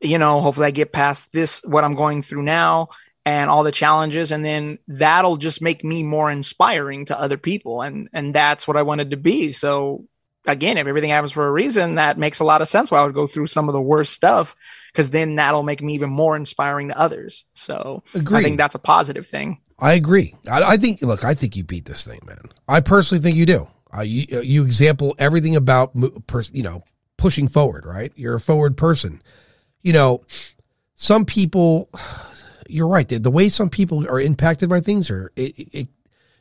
Speaker 2: You know, hopefully I get past this what I'm going through now and all the challenges and then that'll just make me more inspiring to other people and and that's what I wanted to be. So again, if everything happens for a reason, that makes a lot of sense why I would go through some of the worst stuff because then that'll make me even more inspiring to others. So I think that's a positive thing.
Speaker 1: I agree. I, I think. Look, I think you beat this thing, man. I personally think you do. Uh, you you example everything about you know pushing forward. Right, you're a forward person. You know, some people. <sighs> You're right. The, the way some people are impacted by things, or it, it,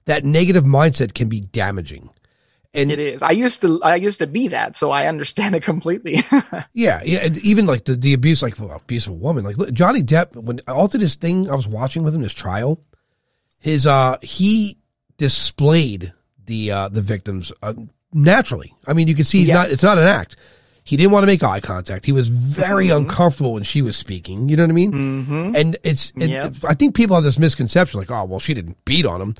Speaker 1: that negative mindset can be damaging. And
Speaker 2: it is. I used to I used to be that, so I understand it completely. <laughs>
Speaker 1: yeah, yeah, and even like the, the abuse, like well, abuse of a woman, like Johnny Depp, when all through this thing I was watching with him, this trial, his uh he displayed the uh the victims uh, naturally. I mean, you can see he's
Speaker 2: Yes.
Speaker 1: not. It's not an act. He didn't want to make eye contact. He was very
Speaker 2: Mm-hmm.
Speaker 1: uncomfortable when she was speaking. You know what I mean?
Speaker 2: mm-hmm.
Speaker 1: And it's, and
Speaker 2: Yep.
Speaker 1: I think people have this misconception, like, oh, well, she didn't beat on him.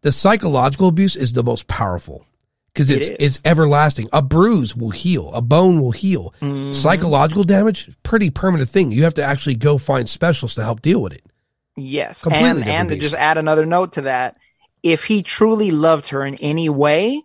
Speaker 1: The psychological abuse is the most powerful because it's
Speaker 2: is.
Speaker 1: it's everlasting. A bruise will heal, a bone will heal.
Speaker 2: Mm-hmm.
Speaker 1: Psychological damage, pretty permanent thing. You have to actually go find specialists to help deal with it.
Speaker 2: Yes,
Speaker 1: Completely
Speaker 2: and and to just add another note to that, if he truly loved her in any way,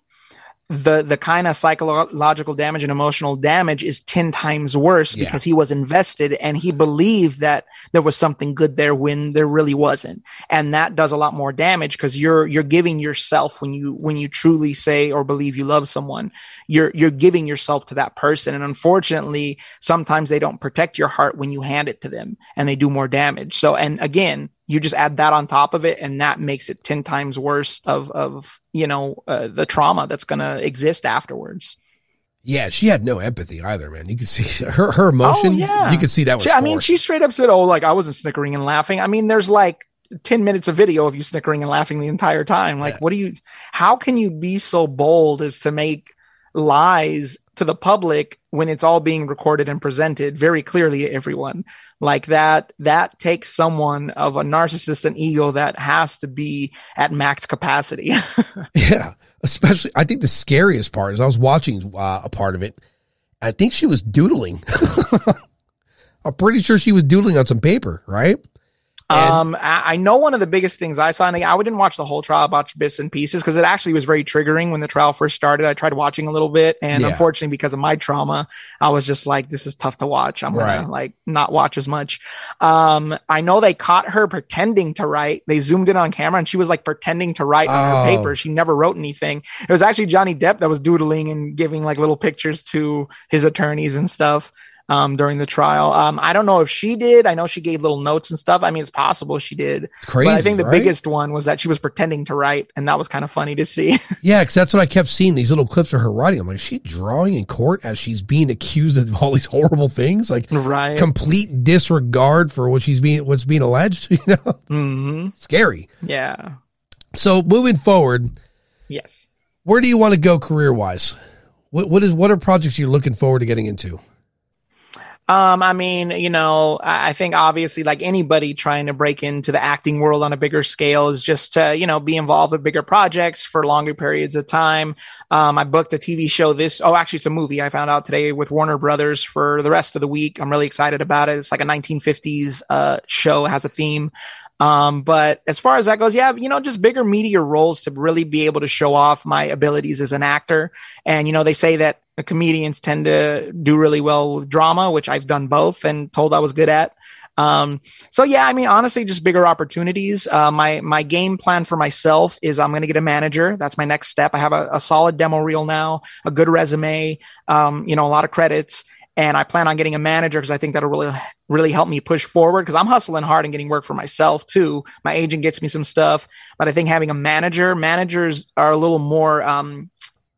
Speaker 2: the the kind of psychological damage and emotional damage is 10 times worse
Speaker 1: Yeah.
Speaker 2: because he was invested and he believed that there was something good there when there really wasn't. And that does a lot more damage because you're you're giving yourself when you when you truly say or believe you love someone you're you're giving yourself to that person. And unfortunately sometimes they don't protect your heart when you hand it to them and they do more damage. So and again you just add that on top of it and that makes it 10 times worse of of you know uh, the trauma that's going to exist afterwards
Speaker 1: Yeah, she had no empathy either, man. You can see <laughs> her her emotion.
Speaker 2: Oh, yeah.
Speaker 1: You can see that was.
Speaker 2: She- I mean she straight up said oh like i wasn't snickering and laughing i mean there's like 10 minutes of video of you snickering and laughing the entire time like
Speaker 1: Yeah.
Speaker 2: what do you how can you be so bold as to make lies to the public when it's all being recorded and presented very clearly to everyone like that that takes someone of a narcissist and ego that has to be at max capacity <laughs>
Speaker 1: Yeah, especially I think the scariest part is I was watching uh, a part of it. I think she was doodling. <laughs> I'm pretty sure she was doodling on some paper, right?
Speaker 2: Um, I, I know one of the biggest things I saw, and I didn't watch the whole trial, about bits and pieces because it actually was very triggering when the trial first started. I tried watching a little bit, and
Speaker 1: Yeah.
Speaker 2: unfortunately, because of my trauma, I was just like, "This is tough to watch. I'm gonna like not watch as much." Um, I know they caught her pretending to write. They zoomed in on camera, and she was like pretending to write on
Speaker 1: Oh.
Speaker 2: her paper. She never wrote anything. It was actually Johnny Depp that was doodling and giving like little pictures to his attorneys and stuff um, during the trial. Um, I don't know if she did. I know she gave little notes and stuff. I mean, it's possible she did.
Speaker 1: It's crazy.
Speaker 2: but I think the
Speaker 1: right?
Speaker 2: biggest one was that she was pretending to write, and that was kind of funny to see. <laughs>
Speaker 1: Yeah, because that's what I kept seeing these little clips of her writing. I'm like, is she drawing in court as she's being accused of all these <laughs> horrible things, like
Speaker 2: right.
Speaker 1: complete disregard for what she's being what's being alleged. <laughs> You know,
Speaker 2: hmm
Speaker 1: scary.
Speaker 2: Yeah.
Speaker 1: So moving forward,
Speaker 2: Yes.
Speaker 1: where do you want to go career wise? What what is what are projects you're looking forward to getting into?
Speaker 2: Um, I mean, you know, I think obviously, like anybody trying to break into the acting world on a bigger scale is just to, you know, be involved with bigger projects for longer periods of time. Um, I booked a TV show this, oh, actually, it's a movie I found out today with Warner Brothers for the rest of the week. I'm really excited about it. It's like a 1950s uh, show, has a theme. Um, but as far as that goes, yeah, you know, just bigger media roles to really be able to show off my abilities as an actor. And, you know, they say that comedians tend to do really well with drama, which I've done both and told I was good at. Um, so yeah, I mean, honestly, just bigger opportunities. Uh, my, my game plan for myself is I'm going to get a manager. That's my next step. I have a, a solid demo reel now, a good resume, um, you know, a lot of credits. And I plan on getting a manager because I think that'll really, really help me push forward because I'm hustling hard and getting work for myself too. My agent gets me some stuff, but I think having a manager, managers are a little more, um,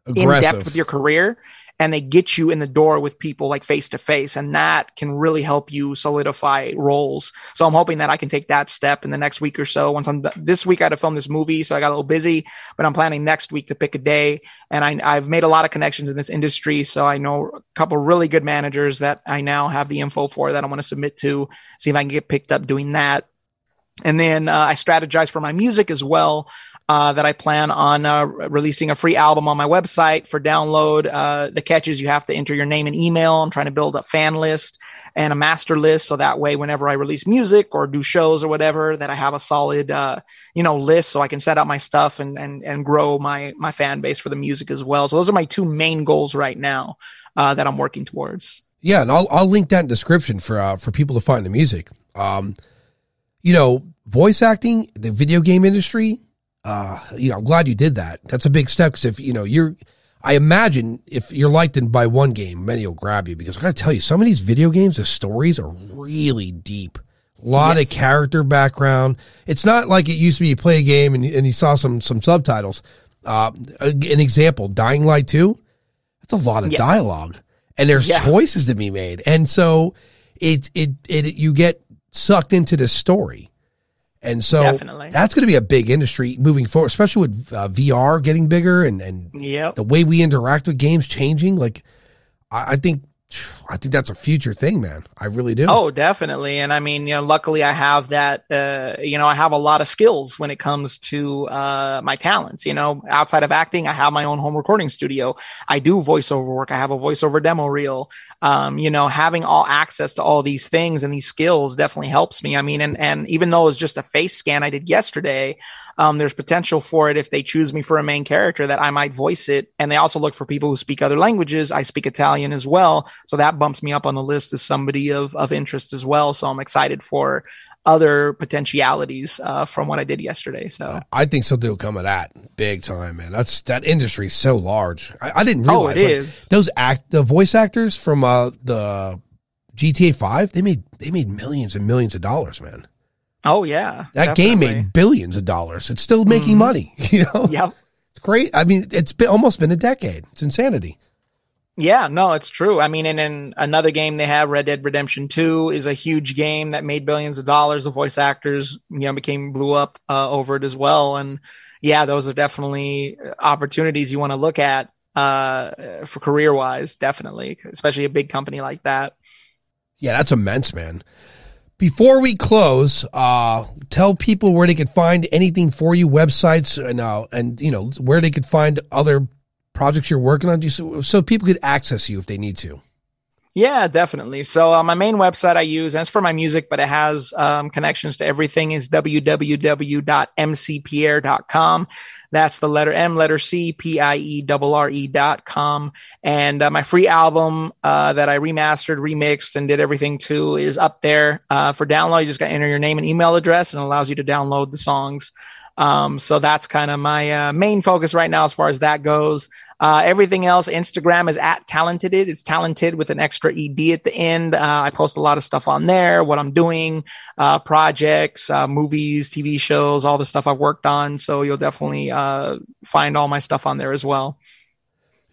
Speaker 2: in
Speaker 1: Aggressive.
Speaker 2: depth with your career and they get you in the door with people like face to face and that can really help you solidify roles. So i'm hoping that i can take that step in the next week or so. Once i'm this week i had to film this movie so i got a little busy but i'm planning next week to pick a day. And I, i've made a lot of connections in this industry so i know a couple really good managers that i now have the info for that i want to submit to see if i can get picked up doing that. And then uh, I strategize for my music as well. Uh, that I plan on uh, releasing a free album on my website for download. Uh, the catch is you have to enter your name and email. I'm trying to build a fan list and a master list so that way, whenever I release music or do shows or whatever, that I have a solid, uh, you know, list so I can set out my stuff and and and grow my my fan base for the music as well. So those are my two main goals right now uh, that I'm working towards.
Speaker 1: Yeah, and I'll I'll link that in description for uh, for people to find the music. Um, you know, voice acting, the video game industry. Uh, you know, I'm glad you did that. That's a big step because if you know you're, I imagine if you're liked in by one game, many will grab you because I gotta tell you, some of these video games, the stories are really deep. A lot
Speaker 2: Yes.
Speaker 1: of character background. It's not like it used to be. You play a game and, and you saw some some subtitles. uh, an example, Dying Light 2, that's a lot of
Speaker 2: Yes.
Speaker 1: dialogue and there's
Speaker 2: Yeah.
Speaker 1: choices to be made. And so it, it, it, you get sucked into the story. And so
Speaker 2: Definitely.
Speaker 1: that's going to be a big industry moving forward, especially with uh, VR getting bigger and, and
Speaker 2: Yep.
Speaker 1: the way we interact with games changing. Like, I, I think, I think that's a future thing, man. I really do.
Speaker 2: Oh, definitely. And I mean, you know, luckily I have that, uh, you know, I have a lot of skills when it comes to, uh, my talents, you know, outside of acting, I have my own home recording studio. I do voiceover work. I have a voiceover demo reel. Um, you know, having all access to all these things and these skills definitely helps me. I mean, and, and even though it's just a face scan I did yesterday, um, there's potential for it if they choose me for a main character that I might voice it. And they also look for people who speak other languages. I speak Italian as well. So that bumps me up on the list as somebody of, of interest as well. So I'm excited for other potentialities, uh, from what I did yesterday. So.
Speaker 1: I think something will come of that big time, man. That's that industry is so large. I, I didn't
Speaker 2: Oh,
Speaker 1: realize
Speaker 2: it
Speaker 1: like,
Speaker 2: is.
Speaker 1: those act the voice actors from uh, the GTA Five. They made they made millions and millions of dollars, man.
Speaker 2: Oh yeah.
Speaker 1: That game made billions of dollars. It's still making
Speaker 2: Mhm.
Speaker 1: money. <laughs> You know,
Speaker 2: Yep.
Speaker 1: it's great. I mean, it's been almost been a decade. It's insanity.
Speaker 2: Yeah, no, it's true. I mean, and in another game they have, Red Dead Redemption 2 is a huge game that made billions of dollars. The voice actors, you know, became blew up uh, over it as well. And yeah, those are definitely opportunities you want to look at uh, for career wise, definitely, especially a big company like that.
Speaker 1: Yeah, that's immense, man. Before we close, uh, tell people where they could find anything for you, websites, and uh, and you know where they could find other projects you're working on, just so, so people could access you if they need to.
Speaker 2: Yeah, definitely. So uh, my main website I use, and it's for my music, but it has um, connections to everything, is www.mcpierre.com. That's the letter M, letter C, P I E R R E dot com. And uh, my free album uh, that I remastered, remixed, and did everything to is up there uh, for download. You just got to enter your name and email address, and it allows you to download the songs. Um, so that's kind of my uh, main focus right now as far as that goes. Uh, everything else, Instagram is at talented. It's talented with an extra ed at the end. Uh, I post a lot of stuff on there, what I'm doing, uh, projects, uh, movies, TV shows, all the stuff I've worked on. So you'll definitely uh, find all my stuff on there as well.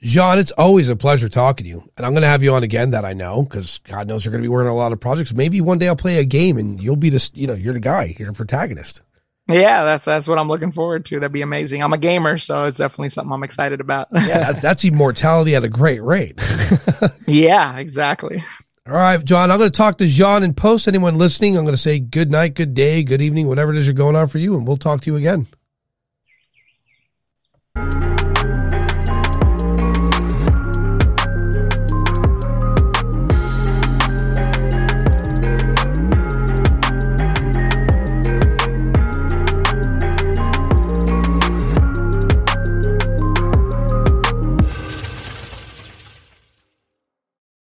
Speaker 1: Jean, it's always a pleasure talking to you, and I'm going to have you on again. That I know because God knows you're going to be working on a lot of projects. Maybe one day I'll play a game and you'll be the you know you're the guy, you're the protagonist.
Speaker 2: Yeah, that's that's what I'm looking forward to. That'd be amazing. I'm a gamer, so it's definitely something I'm excited about.
Speaker 1: yeah, <laughs> that's immortality at a great rate. <laughs>
Speaker 2: yeah, exactly.
Speaker 1: All right, John, I'm going to talk to John and post. Anyone listening, I'm going to say good night, good day, good evening, whatever it is you're going on for you, and we'll talk to you again.